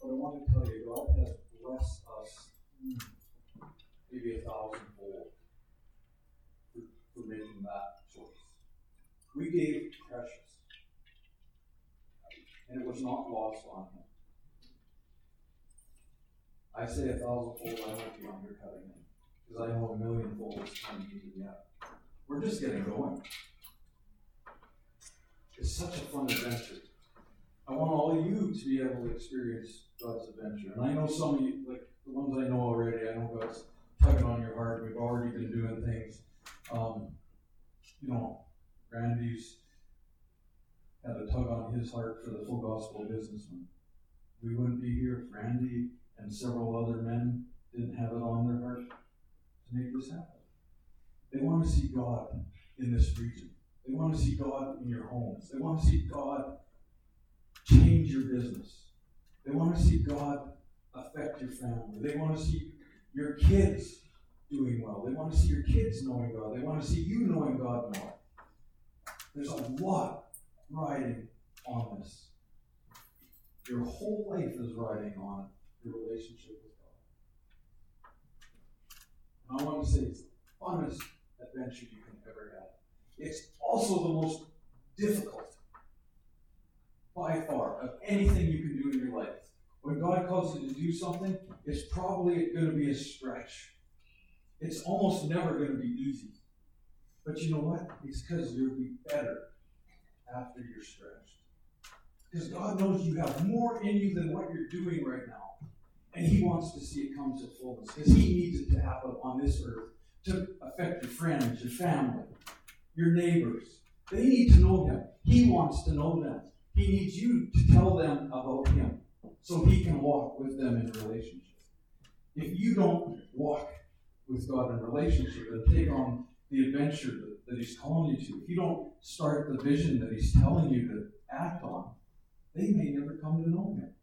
But I want to tell you, God has blessed us maybe a thousandfold for, for making that choice. We gave precious, and it was not lost on him. I say a thousandfold, I might be undercutting him. because I know a million folks can't even yet. We're just getting going. It's such a fun adventure. I want all of you to be able to experience God's adventure. And I know some of you, like the ones I know already, I know God's tugging on your heart. We've already been doing things. Um, you know, Randy's had a tug on his heart for the full gospel businessman. We wouldn't be here if Randy and several other men didn't have it on their heart to make this happen. They want to see God in this region. They want to see God in your homes. They want to see God change your business. They want to see God affect your family. They want to see your kids doing well. They want to see your kids knowing God. They want to see you knowing God more. There's a lot riding on this. Your whole life is riding on your relationship with God. And I want to say it's the funnest adventure you can ever have. It's also the most difficult, by far, of anything you can do in your life. When God calls you to do something, it's probably going to be a stretch. It's almost never going to be easy. But you know what? It's because you'll be better after you're stretched. Because God knows you have more in you than what you're doing right now. And He wants to see it come to fullness. Because He needs it to happen on this earth to affect your friends, your family, your neighbors. They need to know Him. He wants to know them. He needs you to tell them about Him so He can walk with them in relationship. If you don't walk with God in relationship and take on the adventure that, that He's calling you to, if you don't start the vision that He's telling you to act on, they may never come to know Him.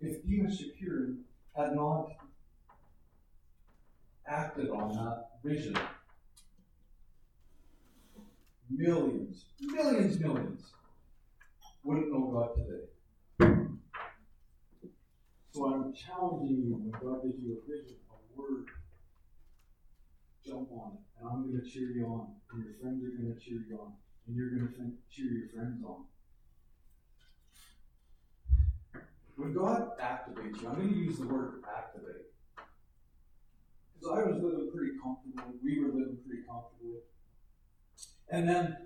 If Demos Shakarian had not acted on that vision, millions, millions, millions wouldn't know God today. So I'm challenging you when God gives you a vision, a word, jump on it. And I'm going to cheer you on. And your friends are going to cheer you on. And you're going to cheer your friends on. When God activates you, I'm going to use the word activate. Because I was living pretty comfortable. We were living pretty comfortably. And then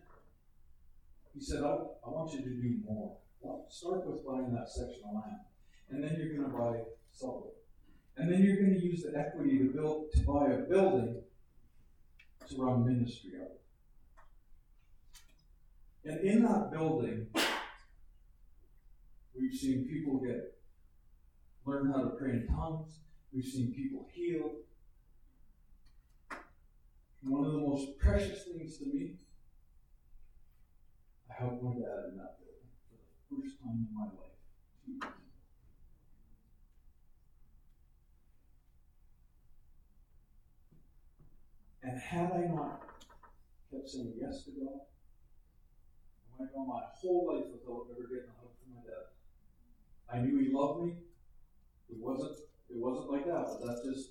he said, I, I want you to do more. Well, start with buying that section of land. And then you're going to buy Subway. And then you're going to use the equity to build to buy a building to run ministry out of. And in that building, we've seen people get learn how to pray in tongues. We've seen people healed. One of the most precious things to me, I helped my dad in that building for the first time in my life. And had I not kept saying yes to God, I went on my whole life without ever getting a hug from my dad. I knew he loved me. It wasn't it wasn't like that, but that just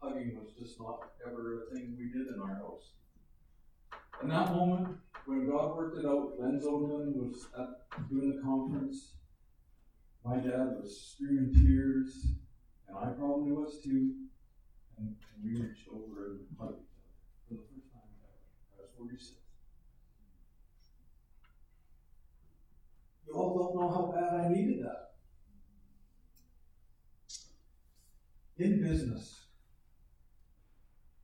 hugging was just not ever a thing we did in our house. In that moment, when God worked it out, Len Zodeman was at doing the conference. My dad was screaming tears, and I probably was too. And, and we reached over and hugged for the first time ever. I was 46. You all don't know how bad I needed that. In business,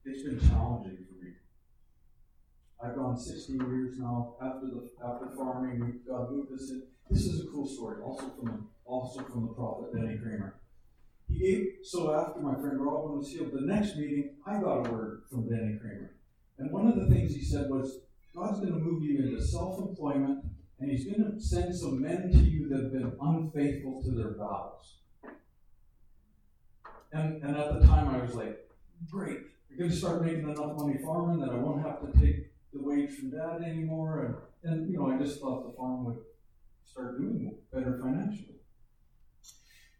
it's been challenging for me. I've 16 years now after the after farming. God moved us in. This is a cool story, also from the, also from the prophet Benny Cramer. He gave so after my friend Robin was healed, the next meeting I got a word from Benny Cramer. And one of the things he said was, God's going to move you into self employment, and He's going to send some men to you that have been unfaithful to their vows. And, and at the time, I was like, great, I'm going to start making enough money farming that I won't have to take the wage from dad anymore. And, and you know, I just thought the farm would start doing better financially.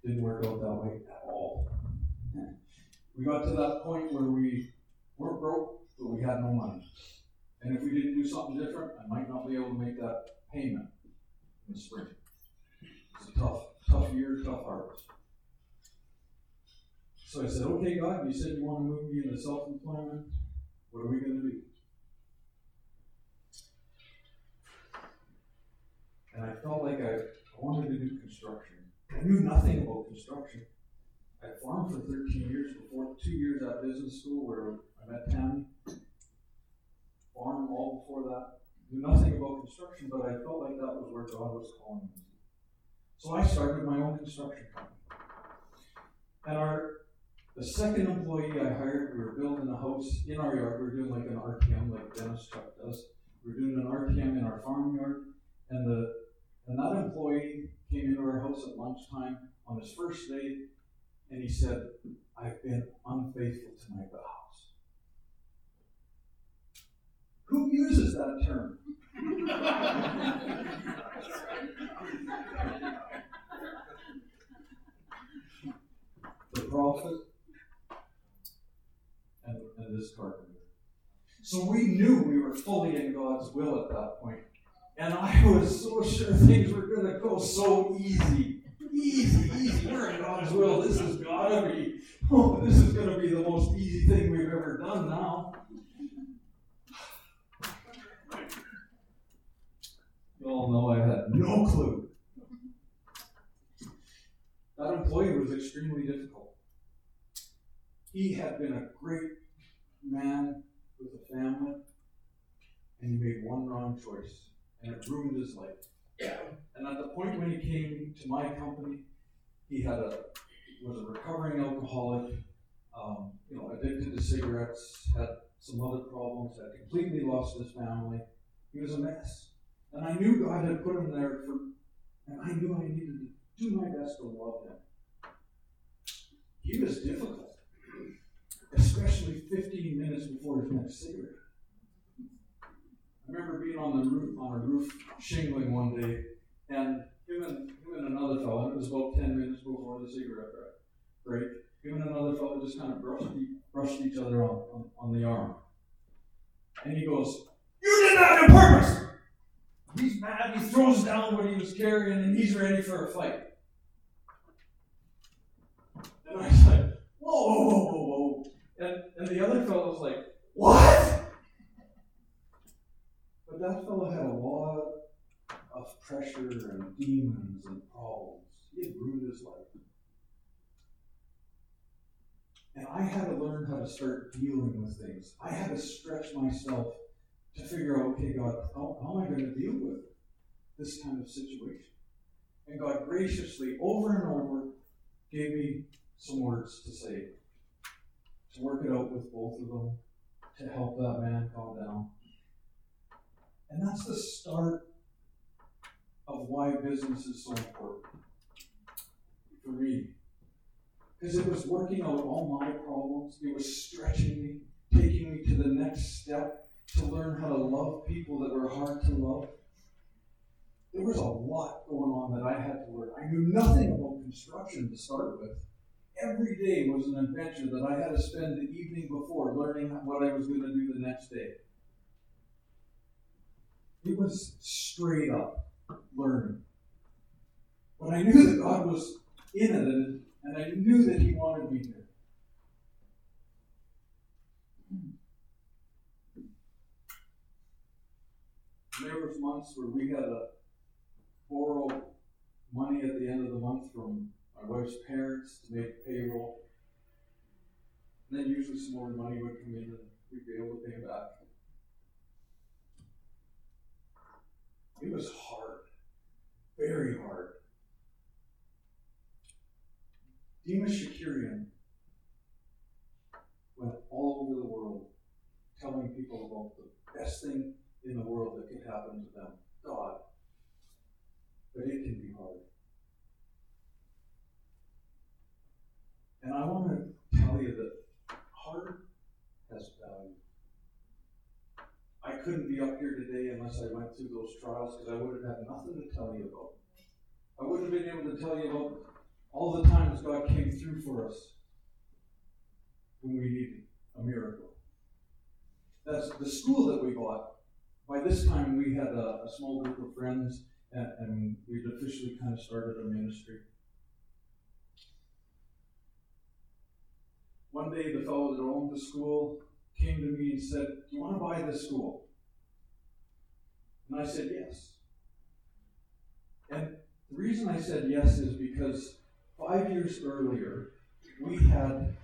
Didn't work out that way at all. We got to that point where we weren't broke, but we had no money. And if we didn't do something different, I might not be able to make that payment in the spring. It's a tough, tough year, tough harvest. So I said, okay, God, you said you want to move me into self employment. What are we going to do? And I felt like I, wanted to do construction. I knew nothing about construction. I farmed for 13 years before, two years at business school where I met Tammy. Farmed all before that. Knew nothing about construction, but I felt like that was where God was calling me. So I started my own construction company. And our the second employee I hired, we were building a house in our yard. We were doing like an RTM, like Dennis Chuck does. We were doing an RTM in our farm yard, and the and that employee came into our house at lunchtime on his first day, and he said, "I've been unfaithful to my vows." Who uses that term? the prophet and, and this carpenter. So we knew we were fully in God's will at that point. And I was so sure things were going to go so easy. Easy, easy. We're in God's will. This has got to be, oh, this is going to be the most easy thing we've ever done now. You all know I had no clue. That employee was extremely difficult. He had been a great man with a family, and he made one wrong choice, and it ruined his life. And at the point when he came to my company, he had a was a recovering alcoholic, um, you know, addicted to cigarettes, had some other problems, had completely lost his family. He was a mess. And I knew God had put him there for, and I knew I needed to do my best to love him. He was difficult, especially 15 minutes before his next cigarette. Remember being on the roof, on a roof shingling one day, and him and, him and another fellow, it was about 10 minutes before the cigarette break, him and another fellow just kind of brushed, brushed each other on, on, on the arm. And he goes, You did that on purpose! He's mad, he throws down what he was carrying, and he's ready for a fight. And I was like, whoa, whoa, whoa, whoa, whoa. And, and the other fellow's like, what? But that fellow had a lot of pressure and demons and problems. He had ruined his life. And I had to learn how to start dealing with things. I had to stretch myself to figure out, okay, God, how, how am I going to deal with this kind of situation? And God graciously, over and over, gave me some words to say, to work it out with both of them, to help that man calm down. And that's the start of why business is so important for me. Because it was working out all my problems, it was stretching me, taking me to the next step to learn how to love people that were hard to love. There was a lot going on that I had to learn. I knew nothing about construction to start with. Every day was an adventure that I had to spend the evening before learning what I was going to do the next day. It was straight up learning. But I knew that God was in it, and I knew that He wanted me there. There was months where we had to borrow money at the end of the month from my wife's parents to make payroll. And then usually some more money would come in and we'd be able to pay back. It was hard, very hard. Demos Shakarian went all over the world telling people about the best thing in the world that could happen to them God. But it can be hard. And I want to tell you that hard has value. I couldn't be up here today unless I went through those trials because I would have had nothing to tell you about. I wouldn't have been able to tell you about all the times God came through for us when we needed a miracle. That's the school that we bought. By this time, we had a, a small group of friends, and, and we'd officially kind of started a ministry. one day the fellow that owned the school came to me and said, Do you want to buy this school? And I said, Yes. And the reason I said yes is because five years earlier, we had,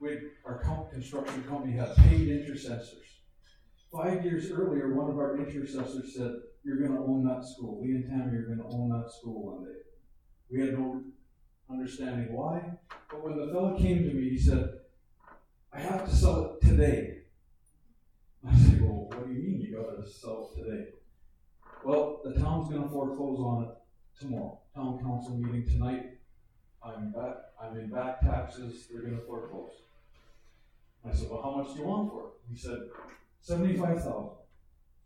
with our construction company had paid intercessors. Five years earlier, one of our intercessors said, You're going to own that school. Lee and Tammy are going to own that school one day. We had no understanding why. But when the fellow came to me, he said, I have to sell it today. I said, Well, what do you mean you got to sell it today? Well, the town's going to foreclose on it tomorrow. Town council meeting tonight. I'm back. I'm in back taxes. They're to foreclose. I said, Well, how much do you want for it? He said, Seventy-five thousand.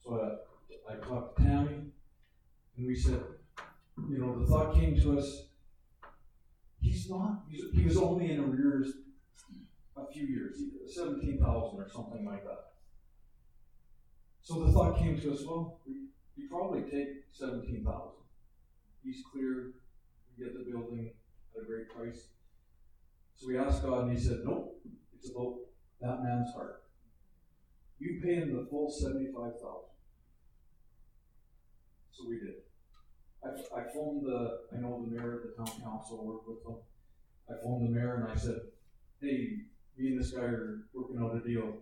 So I, I talked to Tammy, and we said, you know, the thought came to us, he's not, he's, he was only in arrears a few years, seventeen thousand or something like that. So the thought came to us, well, we, we probably take seventeen thousand. He's clear, we get the building at a great price. So we asked God, and he said, nope, it's about that man's heart. You pay him the full seventy-five thousand. So we did. I, I phoned the, I know the mayor of the town council, worked with them. I phoned the mayor and I said, hey, me and this guy are working out a deal.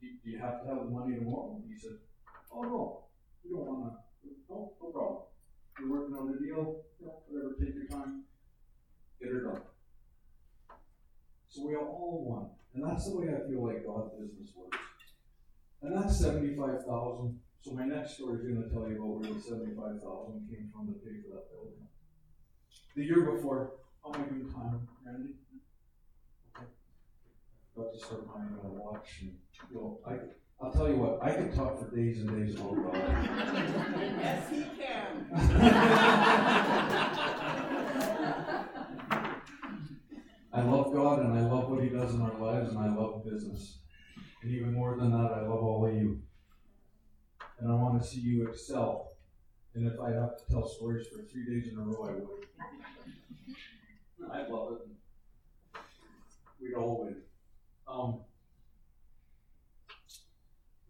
Do, you have to have the money tomorrow? He said, oh no, you don't wanna, no, no problem. You're working on a deal, know, whatever, take your time, get her done. So we are all one, And that's the way I feel like God's business works. And that's seventy-five thousand. So my next story is gonna tell you about where the seventy-five thousand came from to pay for that building. The year before, how am I doing time, Randy? Okay. Got to start my watch and, you know, I, I'll tell you what, I could talk for days and days about God. Yes, he can. I love God and I love what He does in our lives and I love business. And even more than that, I love all of you. And I want to see you excel. And if I have to tell stories for three days in a row, I would. I love it. We'd all win. Um,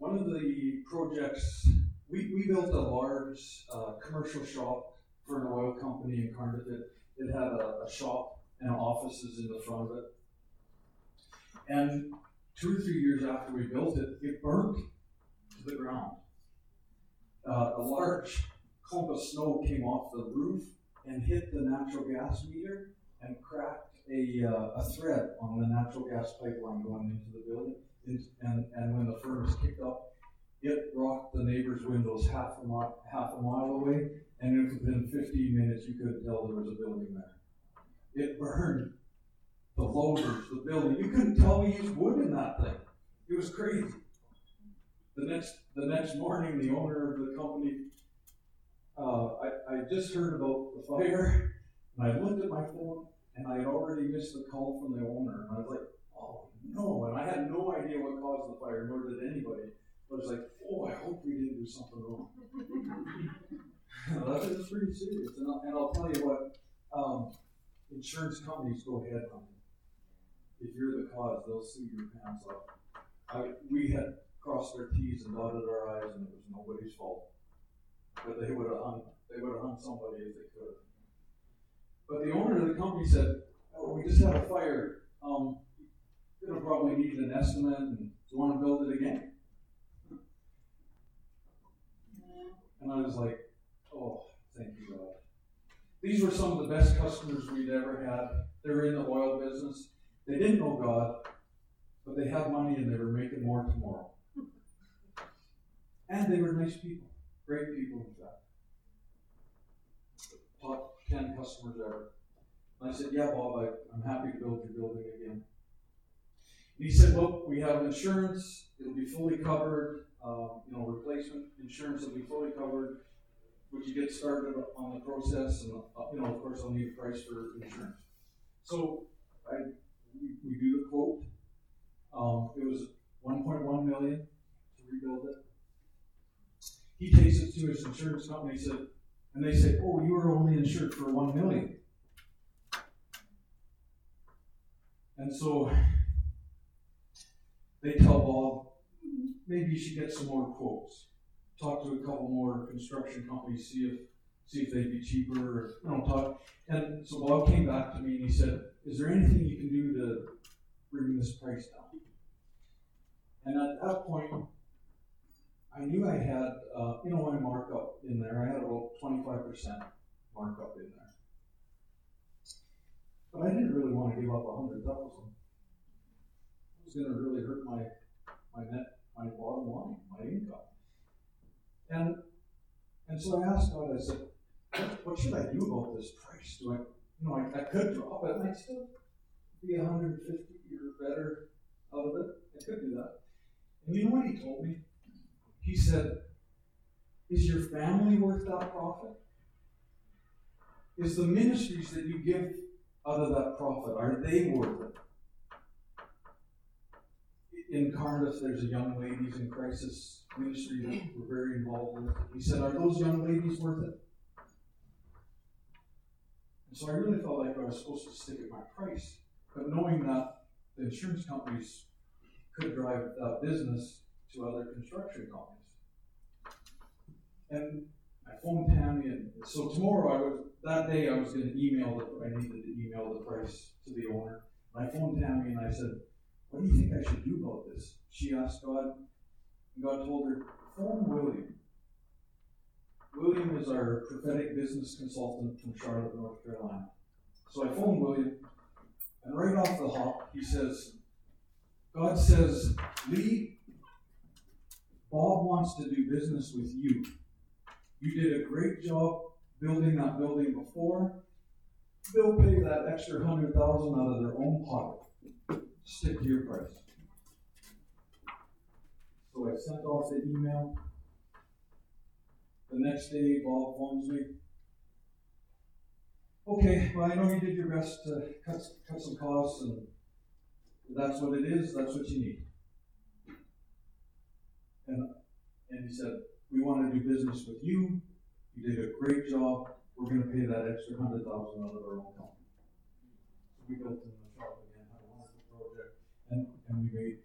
one of the projects, we, we built a large uh, commercial shop for an oil company in. It, it had a, a shop and offices in the front of it. And two or three years after we built it, it burnt to the ground. Uh, a large clump of snow came off the roof and hit the natural gas meter and cracked a, uh, a thread on the natural gas pipeline going into the building. And, and when the furnace kicked up, it rocked the neighbor's windows half a, mile, half a mile away, and within 15 minutes, you could tell there was a building there. It burned the loaders, the building. You couldn't tell we used wood in that thing. It was crazy. The next the next morning, the owner of the company, uh, I, I just heard about the fire, and I looked at my phone, and I had already missed the call from the owner, and I was like, oh no, and I had no idea what caused the fire, nor did anybody. But I was like, oh, I hope we didn't do something wrong. that is pretty serious, and I'll, and I'll tell you what, um, insurance companies go ahead on if you're the cause, they'll sue your hands off. I, we had crossed our T's and dotted our I's, and it was nobody's fault. But they would have hung, they would have hung somebody if they could. But the owner of the company said, "Oh, we just had a fire. Um, gonna probably need an estimate, and do you want to build it again?" And I was like, "Oh, thank you, God." These were some of the best customers we'd ever had. They were in the oil business. They didn't know God, but they had money and they were making more tomorrow. And they were nice people, great people, in fact. Top 10 customers ever. And I said, Yeah, Bob, I, I'm happy to build your building again. And he said, Look, we have insurance, it'll be fully covered, uh, you know, replacement insurance will be fully covered. Would you get started on the process? And, uh, you know, of course, I'll need a price for insurance. So I we, we do the quote. Um, it was 1.1 million to rebuild it. He takes it to his insurance company. Said, and they say, "Oh, you were only insured for one million. And so they tell Bob, maybe you should get some more quotes. Talk to a couple more construction companies, see if see if they'd be cheaper, you know, talk. And so Bob came back to me and he said, "Is there anything you can do to bring this price down?" And at that point, I knew I had, uh, you know, my markup in there. I had about twenty-five percent markup in there, but I didn't really want to give up a hundred thousand. It was going to really hurt my my net, my bottom line, my income. And and so I asked God. I said, "What, should I do about this price? Do I, you know, I, I could drop it, and I'd still be 150 or better out of it. I could do that." And you know what he told me? He said, Is your family worth that profit? Is the ministries that you give out of that profit, are they worth it? In Cardiff, there's a young ladies in crisis ministry that we're very involved with. He said, Are those young ladies worth it? And so I really felt like I was supposed to stick at my price. But knowing that the insurance companies could drive that business to other construction companies. And I phoned Tammy, and so tomorrow I was that day I was going to email the I needed to email the price to the owner. And I phoned Tammy and I said, "What do you think I should do about this?" She asked God, and God told her, "Phone William." William is our prophetic business consultant from Charlotte, North Carolina. So I phoned William, and right off the hop, he says, God says, Lee, Bob wants to do business with you. You did a great job building that building before. They'll pay that extra hundred thousand out of their own pocket. Stick to your price. So I sent off the email. The next day, Bob phones me. Okay, well, I know you did your best to cut, cut some costs, and that's what it is, that's what you need. And, and he said, We want to do business with you. You did a great job. We're going to pay that extra hundred thousand out of our own company. So we built in the shop again, had a wonderful project, and, and we made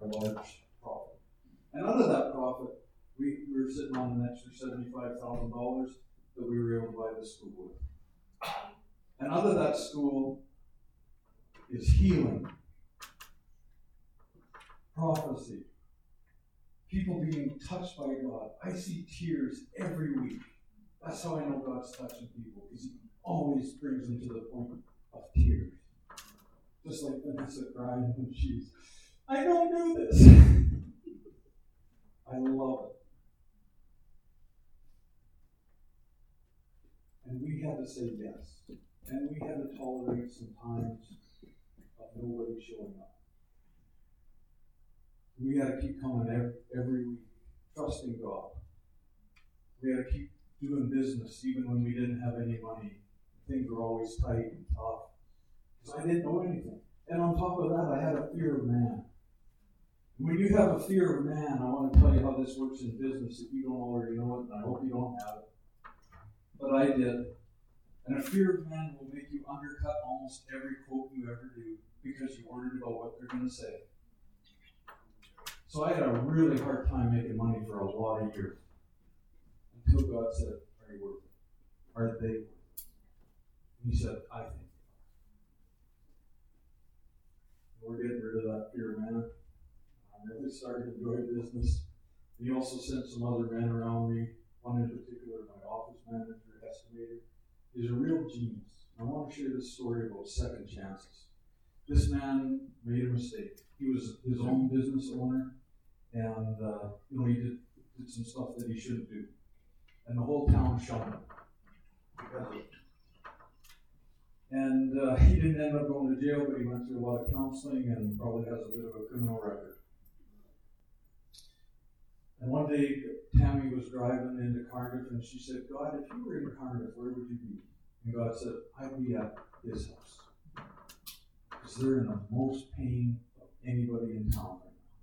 a large profit. And out of that profit, we, we were sitting on an extra seventy-five thousand dollars that we were able to buy the school with. And out of that school is healing, prophecy, people being touched by God. I see tears every week. That's how I know God's touching people, because He always brings them to the point of tears. Just like Vanessa crying when she's, I don't do this. I love it. And we had to say yes. And we had to tolerate some times of nobody showing up. We had to keep coming every, every week, trusting God. We had to keep doing business even when we didn't have any money. Things were always tight and tough. Because I didn't know anything. And on top of that, I had a fear of man. When you have a fear of man, I want to tell you how this works in business if you don't already know it, and I hope you don't have it. But I did. And a fear of man will make you undercut almost every quote you ever do because you're worried about what they're going to say. So I had a really hard time making money for a lot of years. Until God said, Are you worth it? Are they worth it? And he said, I think. We're getting rid of that fear, man. I really started to enjoy business. And he also sent some other men around me. One in particular, my office manager, estimator, is a real genius. I want to share this story about second chances. This man made a mistake. He was his own business owner, and uh, you know he did, did some stuff that he shouldn't do, and the whole town shunned him. And uh, he didn't end up going to jail, but he went through a lot of counseling and probably has a bit of a criminal record. And one day, Tammy was driving into Cardiff, and she said, "God, if you were in Cardiff, where would you be?" And God said, "I'd be at his house." because they're in the most pain of anybody in town right now.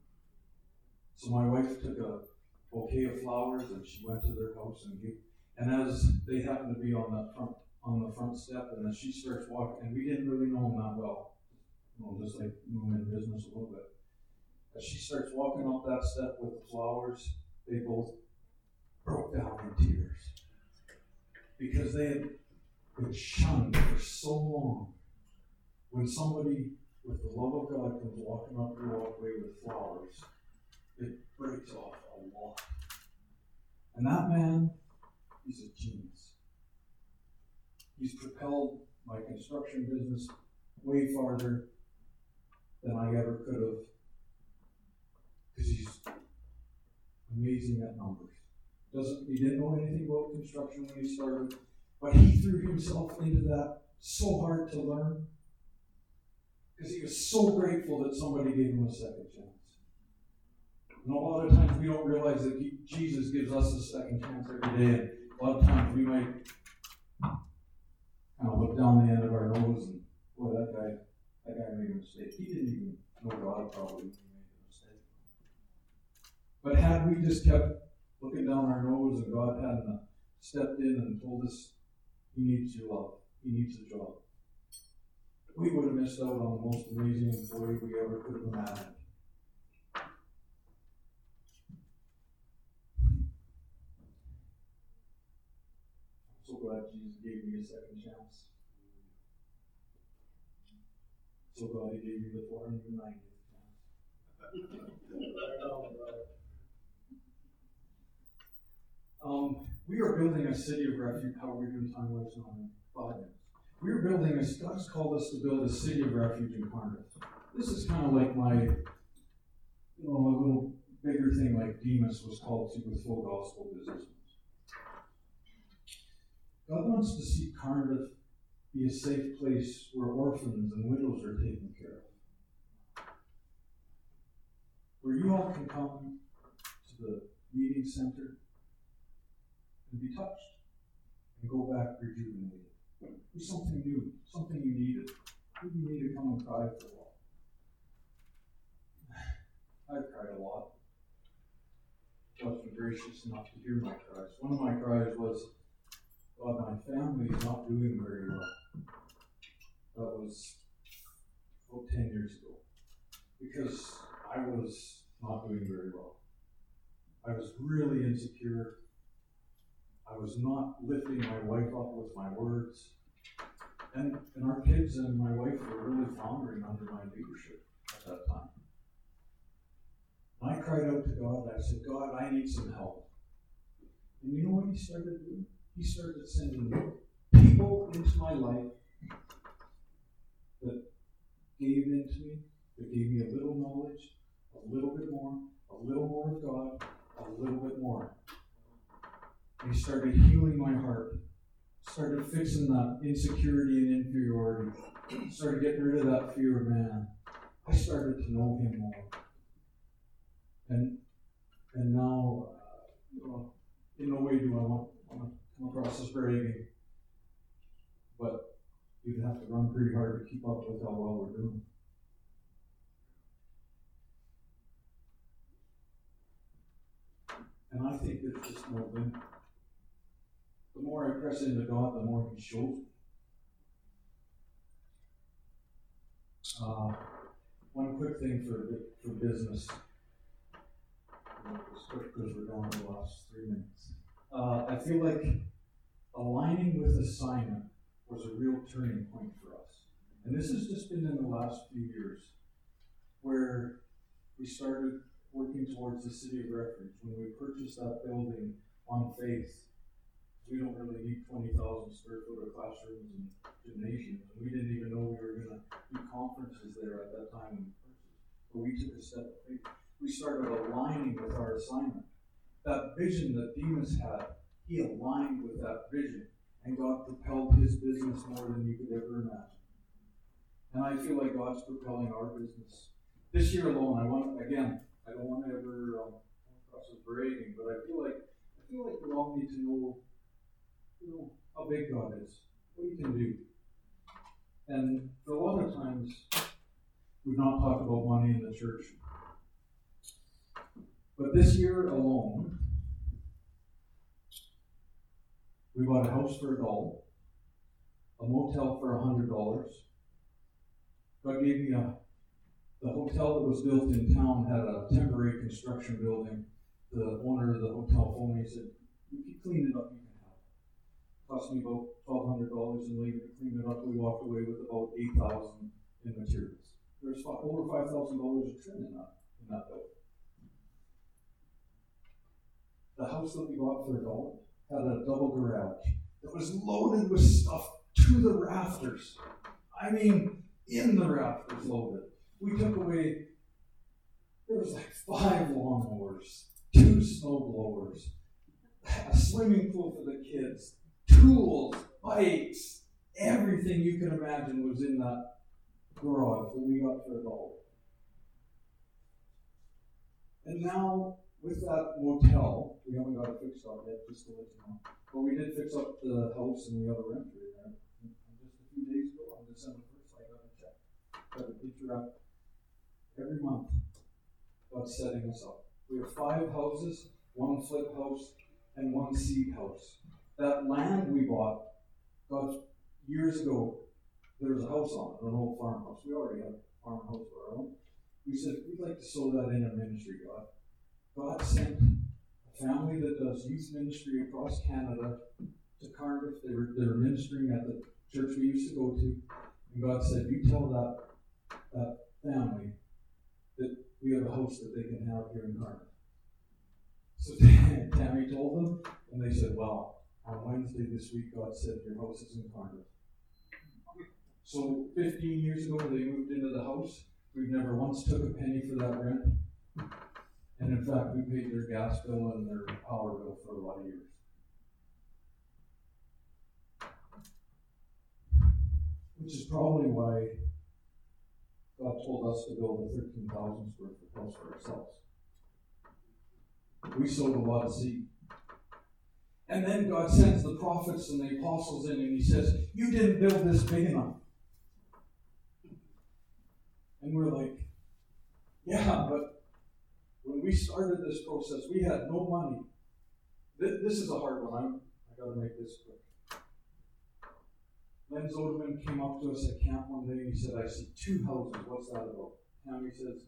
So my wife took a bouquet of flowers and she went to their house and gave, and as they happened to be on that front on the front step, and as she starts walking, and we didn't really know them that well, you know, just like knew in business a little bit. as she starts walking up that step with the flowers, they both broke down in tears because they had been shunned for so long. When somebody with the love of God comes walking up your walkway with flowers, it breaks off a lot. And that man, he's a genius. He's propelled my construction business way farther than I ever could have. Because he's amazing at numbers. Doesn't he didn't know anything about construction when he started, but he threw himself into that so hard to learn. Because he was so grateful that somebody gave him a second chance. And a lot of times we don't realize that Jesus gives us a second chance every day. And a lot of times we might kind of look down the end of our nose and, boy, that guy, that guy made a mistake. He didn't even know God probably he made a mistake. But had we just kept looking down our nose and God hadn't stepped in and told us he needs your love, he needs a job, we would have missed out on the most amazing employee we ever could have imagined. I'm so glad Jesus gave me a second chance. So God gave you the 490th chance. Um, we are building a city of refuge. How are we doing time wise on five minutes? We are building a, God's called us to build a city of refuge in Cardiff. This is kind of like my, you know, a little bigger thing like Demos was called to with full gospel business. God wants to see Cardiff be a safe place where orphans and widows are taken care of. Where you all can come to the meeting center and be touched and go back rejuvenated. Do something new, something you needed. Maybe you need to come and cry for. I've cried a lot. God's been gracious enough to hear my cries. One of my cries was, God, my family is not doing very well. That was about 10 years ago. Because I was not doing very well. I was really insecure. I was not lifting my wife up with my words. And, and our kids and my wife were really floundering under my leadership at that time. And I cried out to God. I said, God, I need some help. And you know what He started doing? He started sending people into my life that gave into me, that gave me a little knowledge, a little bit more, a little more of God, a little bit more. He started healing my heart, started fixing that insecurity and inferiority, started getting rid of that fear of man. I started to know Him more. And and now, uh, you know, in no way do I want, want to come across as bragging, but you'd have to run pretty hard to keep up with how well we're doing. And I think there's just no limit. The more I press into God, the more He shows me. Uh, one quick thing for for business. Because we're down to the last three minutes. Uh, I feel like aligning with assignment was a real turning point for us. And this has just been in the last few years where we started working towards the city of refuge. When we purchased that building on faith, we don't really need 20,000 square foot of classrooms and gymnasiums. We didn't even know we were going to do conferences there at that time. But we took a step. We started aligning with our assignment. That vision that Demos had, he aligned with that vision and God propelled his business more than you could ever imagine. And I feel like God's propelling our business. This year alone, I want again, I don't want to ever um, cross as bragging, but I feel like I feel like we all need to know, you know, how big God is, what He can do. And for a lot of times, we've not talked about money in the church. But this year alone, we bought a house for a dollar, a motel for a hundred dollars. God gave me a the hotel that was built in town had a temporary construction building. The owner of the hotel phoned me and said, if you clean it up, you can have it. Cost me about twelve hundred dollars in labor to clean it up. We walked away with about eight thousand in materials. There's over five thousand dollars of trim in that, in that building. The house that we bought for a dollar had a double garage that was loaded with stuff to the rafters. I mean, in the rafters loaded. We took away, there was like five lawnmowers, two snow blowers, a swimming pool for the kids, tools, bikes, everything you can imagine was in that garage that we got for a dollar. And now, with that motel, we haven't got it fixed up yet, just let you know. But we did fix up the house and the other a in there. And just a few days ago, on December first, I got a check. Got a picture up every month. God's setting us up. We have five houses, one flip house, and one seed house. That land we bought, God, years ago, there was a house on it, an old farmhouse. We already have a farmhouse of our own. We said, we'd like to sow that in a ministry, God. God sent a family that does youth ministry across Canada to Cardiff. They were, they were ministering at the church we used to go to. And God said, You tell that, that family that we have a house that they can have here in Cardiff. So Tammy told them, and they said, Wow, on Wednesday this week, God said, Your house is in Cardiff. So 15 years ago, they moved into the house. We've never once took a penny for that rent. And in fact, we paid their gas bill and their power bill for a lot of years. Which is probably why God told us to build a 13,000 square foot house for ourselves. We sowed a lot of seed. And then God sends the prophets and the apostles in and he says, You didn't build this big enough. And we're like, Yeah, but we started this process, we had no money. Th- This is a hard one. I'm, I gotta make this quick. Len Zodeman came up to us at camp one day and he said, I see two houses. What's that about? Tammy says,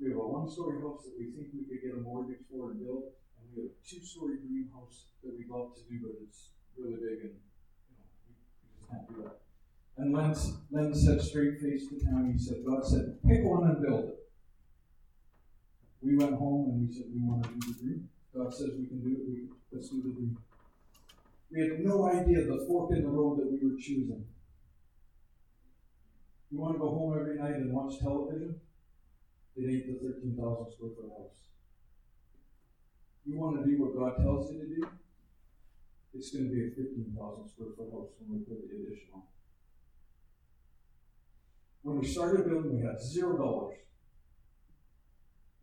We have a one story house that we think we could get a mortgage for and build, and we have a two story greenhouse that we'd love to do, but it's really big and you know, we, we just can't do that. And Len, Len said straight faced to Tammy, he said, God said, pick one and build it. We went home and we said, we want to do the dream. God says we can do it, we, let's do the dream. We had no idea the fork in the road that we were choosing. You want to go home every night and watch television? It ain't the 13,000 square foot house. You want to do what God tells you to do? It's going to be a 15,000 square foot house when we put the addition on. When we started building, we had zero dollars.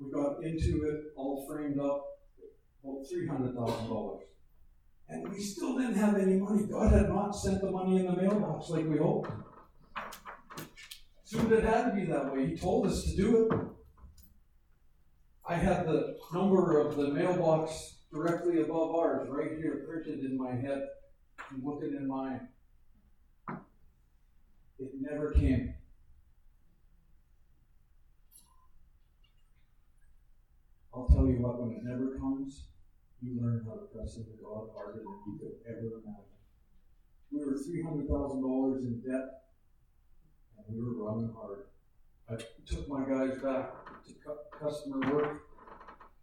We got into it all framed up, about three hundred thousand dollars. And we still didn't have any money. God had not sent the money in the mailbox like we hoped. Soon it had to be that way. He told us to do it. I had the number of the mailbox directly above ours, right here, printed in my head. I'm looking in mine. It never came. I'll tell you what, when it never comes, you learn how to press into God harder than you could ever imagine. We were three hundred thousand dollars in debt, and we were running hard. I took my guys back to cu- customer work,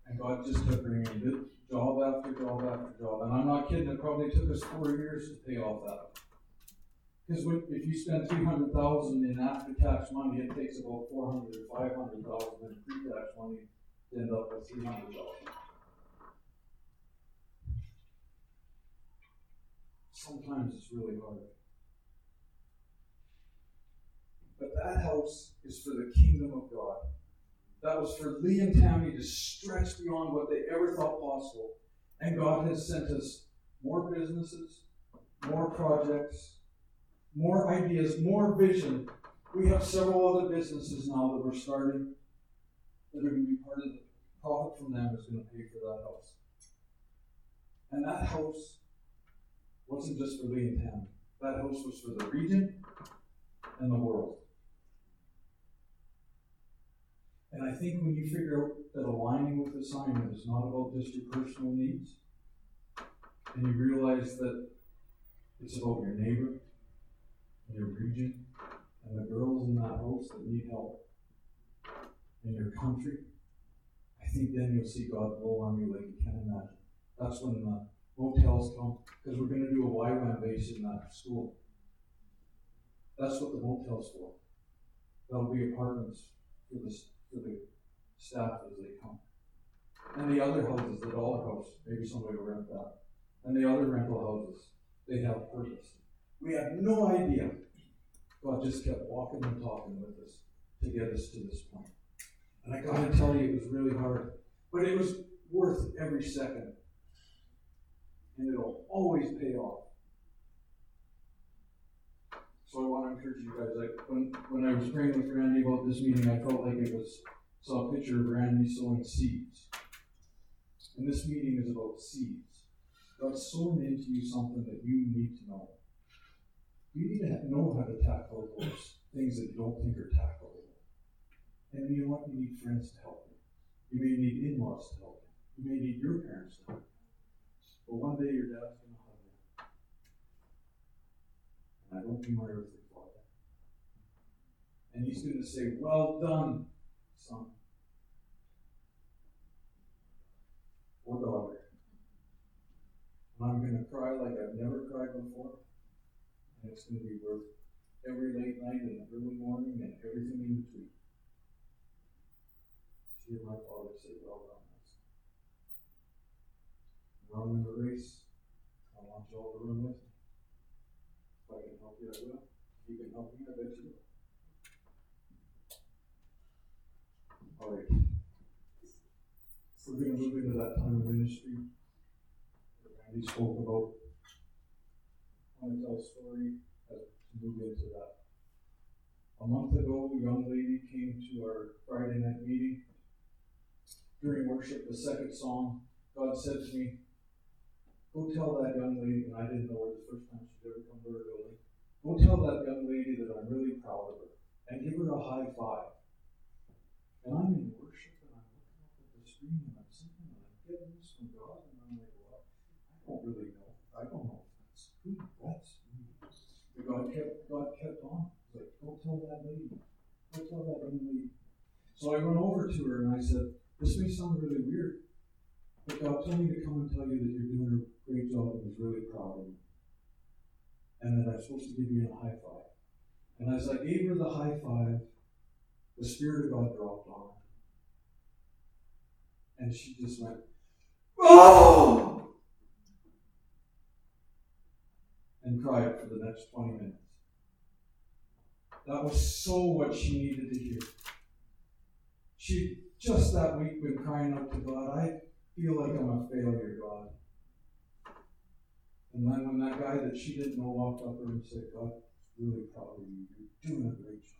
and God just kept bringing me job after job after job. And I'm not kidding; it probably took us four years to pay off that. Because if you spend three hundred thousand in after-tax money, it takes about four hundred or five hundred thousand in pre-tax money end up with three hundred thousand. Sometimes it's really hard. But that house is for the kingdom of God. That was for Lee and Tammy to stretch beyond what they ever thought possible. And God has sent us more businesses, more projects, more ideas, more vision. We have several other businesses now that we're starting that are going to be part of the profit from them is going to pay for that house. And that house wasn't just for Lee and Tammy. That house was for the region and the world. And I think when you figure out that aligning with assignment is not about just your personal needs, and you realize that it's about your neighbor, and your region, and the girls in that house that need help, in your country, I think then you'll see God blow on you like you can't imagine. That's when the motels come, because we're going to do a YWAM base in that school. That's what the motel's for. There'll be apartments for the, for the staff as they come. And the other houses, the dollar house, maybe somebody will rent that. And the other rental houses, they have purpose. We had no idea. God just kept walking and talking with us to get us to this point. And I gotta tell you, it was really hard. But it was worth every second. And it'll always pay off. So I want to encourage you guys. Like when, when I was praying with Randy about this meeting, I felt like it was saw a picture of Randy sowing seeds. And this meeting is about seeds. God's sowing into you something that you need to know. You need to know how to tackle those things that you don't think are tackleable. And you know what? You need friends to help you. You may need in-laws to help you. You may need your parents to help you. But one day your dad's going to hug you. And I don't mean my earthly father. And he's going to say, Well done, son. Or daughter. And I'm going to cry like I've never cried before. And it's going to be worth every late night and early morning and everything in between. Hear my father say, Well done. Run in the race. I want you all to run with me. If I can help you, I will. If you can help me, I bet you will. All right. We're going to move into that time of ministry. Randy spoke about. I want to tell a story as to move into that. A month ago, a young lady came to our Friday night meeting. During worship, the second song, God said to me, Go tell that young lady, and I didn't know her the first time she'd ever come to our building. Go tell that young lady that I'm really proud of her and give her a high five. And I'm in worship and I'm looking up at the screen and I'm singing and I'm getting this from God and I'm like, well, I don't really know. I don't know if that's who that's me. God kept God kept on. He's like, go tell that lady. Go tell that young lady. So I went over to her and I said, This may sound really weird, but God told me to come and tell you that you're doing a great job and He's really proud of you. And that I'm supposed to give you a high five. And as I gave her the high five, the Spirit of God dropped on her. And she just went, Oh! And cried for the next 20 minutes. That was so what she needed to hear. She just that week been crying out to God, I feel like I'm a failure, God. And then when that guy that she didn't know walked up her and said, God, really proud of you. You're doing a great job.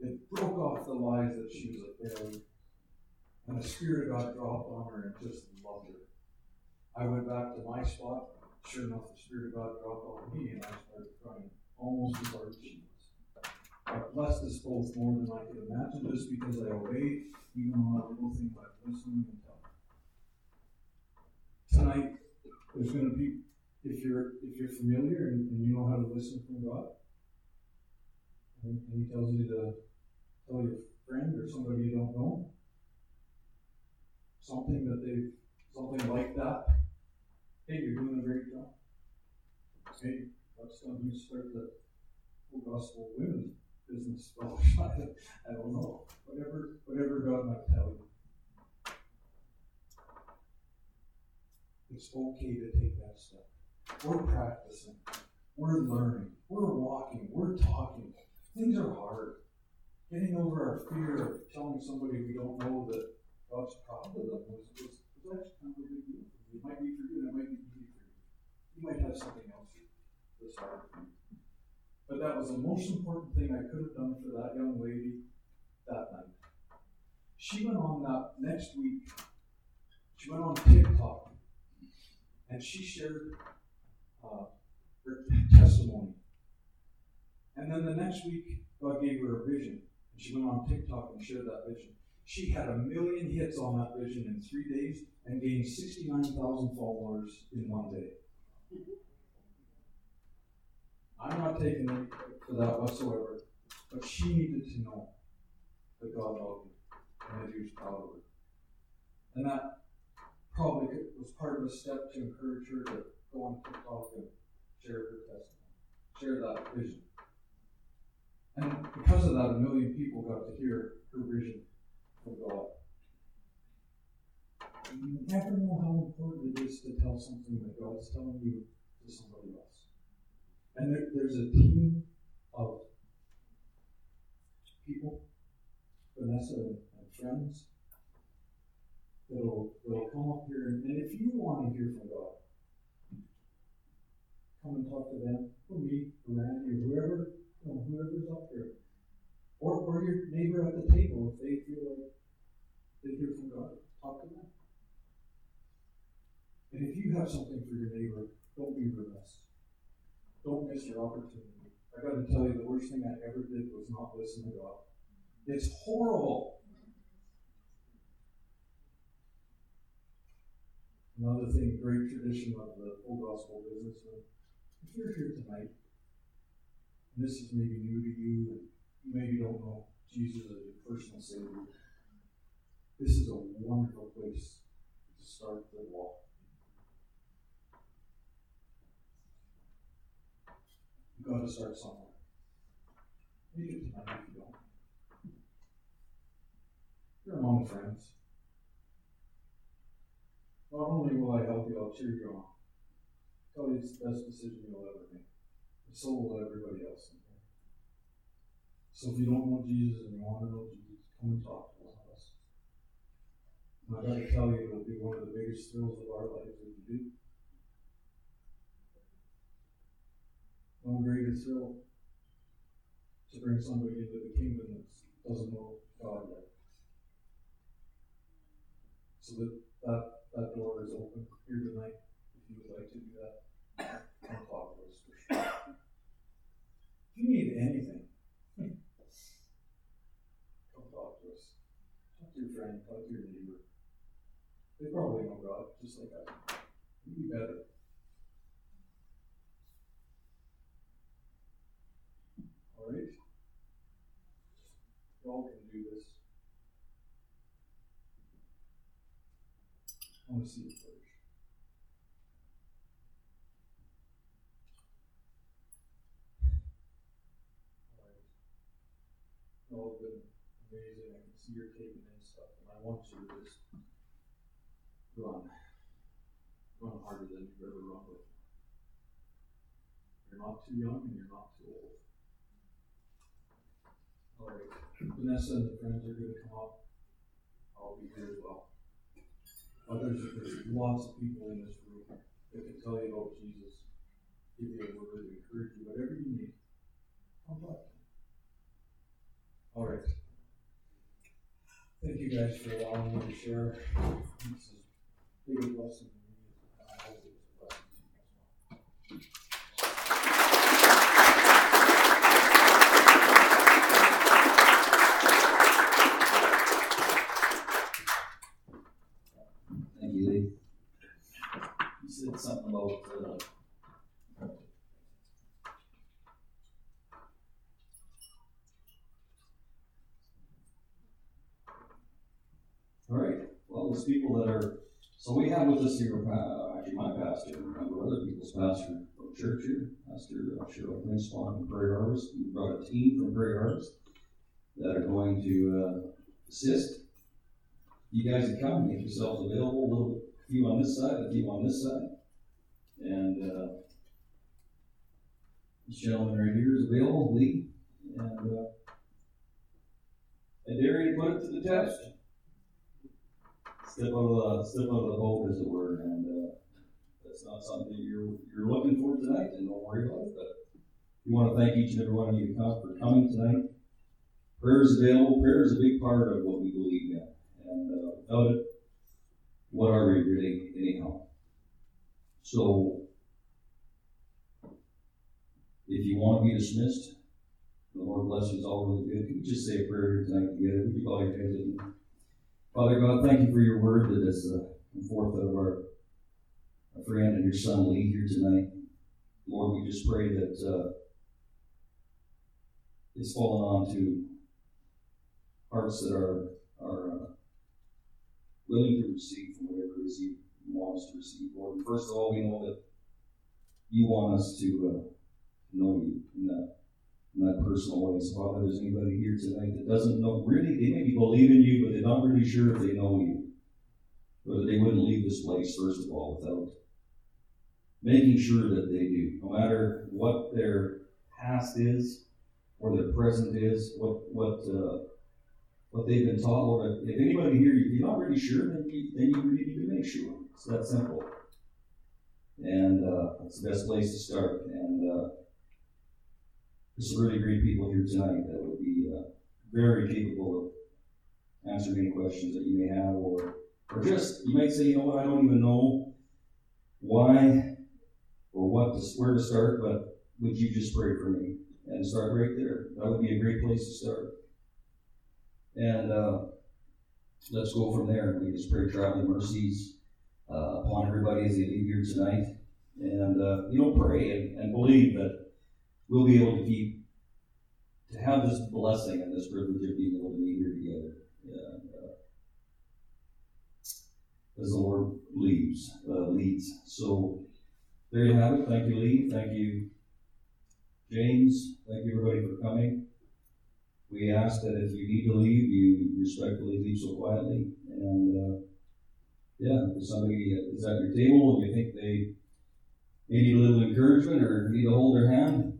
It broke off the lies that she was a failure. And the Spirit of God dropped on her and just loved her. I went back to my spot. Sure enough, the Spirit of God dropped on me and I started crying almost as hard as she was. God blessed us both more than I could imagine just because I obeyed, even on that little thing like listening and telling. Tonight, there's going to be if you're if you're familiar and, and, you know how to listen from God, and, and He tells you to tell your friend or somebody you don't know something that they something like that. Hey, you're doing a great job. Hey, what's going to start the gospel women's business fellowship? I don't know. Whatever, whatever God might tell you. It's okay to take that step. We're practicing. We're learning. We're walking. We're talking. Things are hard. Getting over our fear of telling somebody we don't know that God's proud of them was, actually kind of a big deal. It might be for you, and it might be for you. You might have something else that's hard for you. But that was the most important thing I could have done for that young lady that night. She went on that next week. She went on TikTok and she shared uh, her testimony. And then the next week, God gave her a vision, And She went on TikTok and shared that vision. She had a million hits on that vision in three days and gained 69,000 followers in one day. I'm not taking it for that whatsoever, but she needed to know that God loved her and that He was proud of her. And that probably was part of a step to encourage her to go on TikTok and share her testimony, share that vision. And because of that, a million people got to hear her vision from God. You never know how important it is to tell something that God's telling you to somebody else. And there, there's a team of people, Vanessa and, friends, that'll, that'll come up here. And, and if you want to hear from God, come and talk to them, or me, or Randy, or whoever, you know, whoever's up here. Or, or your neighbor at the table, if they feel like they hear from God, talk to them. And if you have something for your neighbor, don't be remiss. Don't miss your opportunity. I got to tell you, the worst thing I ever did was not listen to God. It's horrible. Another thing, great tradition of the full gospel business. Uh, if you're here tonight, and this is maybe new to you, and you maybe don't know Jesus as your personal Savior, this is a wonderful place to start the walk. You've to start somewhere. It tonight if you don't. You're among friends. Not only will I help you, I'll cheer you on. Tell you it's the best decision you'll ever make. And so will everybody else. So if you don't know Jesus and you want to know Jesus, come and talk to one of us. And I gotta tell you, it'll be one of the biggest thrills of our lives if you do. No greater thrill to bring somebody into the kingdom that doesn't know God yet. So that, that, that door is open here tonight, if you would like to do that. Come talk to us for sure. If you need anything, come talk to us. Talk to your friend, talk to your neighbor. They probably know God, just like I do. You'd be better. All right? You all can do this. I want to see it first. Right. Oh, All been amazing. I can see you're taking in stuff, and I want you to just run. Run harder than you've ever run before. You're not too young and you're not too old. All right. Vanessa and the friends are going to come up. I'll be here as well. Others, there's lots of people in this room that can tell you about Jesus, give you a word, encourage you, whatever you need. Come back. All right. Thank you guys for allowing me to share. This is a big blessing to me. I hope a blessing to you as well. Thank you, You said something about, uh, All right, well, there's people that are, so we have with us here, uh, actually my pastor, a number of other people's pastor from church here, Pastor uh, Cheryl Grinspawn from Prairie Harvest. We brought a team from Prairie Harvest that are going to, uh, assist. You guys can come, make yourselves available, a little, few on this side, a few on this side. And, uh, this gentleman right here is available, Lee, and, uh, I dare you to put it to the test. Step out of the, step out of the boat, as it were, and, uh, that's not something you're, you're looking for tonight, and don't worry about it, but we want to thank each and every one of you for coming tonight. Prayer is available, prayer is a big part of what we believe in, and, uh, without it, what are we really anyhow? So, if you want to be dismissed, the Lord bless you. It's all really good. Can we just say a prayer tonight together? Would you bow your heads me? Father God, thank you for your word that has uh, come forth out of our, our friend and your son Lee here tonight. Lord, we just pray that uh, it's fallen onto hearts that are are uh, willing to receive from whatever it is you want us to receive. Lord, first of all, we know that you want us to uh, know you in that in that personal way. So, Father, there's anybody here tonight that doesn't know, really, they maybe believe in you, but they're not really sure if they know you. Or that they wouldn't leave this place, first of all, without making sure that they do. No matter what their past is, or their present is, what, what, uh, what they've been taught, Lord, if anybody here, if you're not really sure, then you, then you really need to make sure. It's that simple. And uh, that's the best place to start. And uh, there's some really great people here tonight that would be uh, very capable of answering any questions that you may have, or or just you might say, you know what, I don't even know why or what to, where to start, but would you just pray for me and start right there? That would be a great place to start. And uh, let's go from there. We just pray traveling mercies uh, upon everybody as they leave here tonight, and uh, you know, pray and, and believe that we'll be able to keep to have this blessing and this privilege of being able to be here together. And, uh, as the Lord leads, uh, leads. So there you have it. Thank you, Lee. Thank you, James. Thank you, everybody, for coming we ask that if you need to leave, you respectfully leave so quietly. And uh, yeah, if somebody is at your table and you think they may need a little encouragement or need to hold their hand,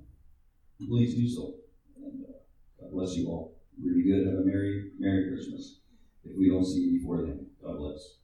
please do so. And uh, God bless you all. Really good. Have a merry, merry Christmas. If we don't see you before then, God bless.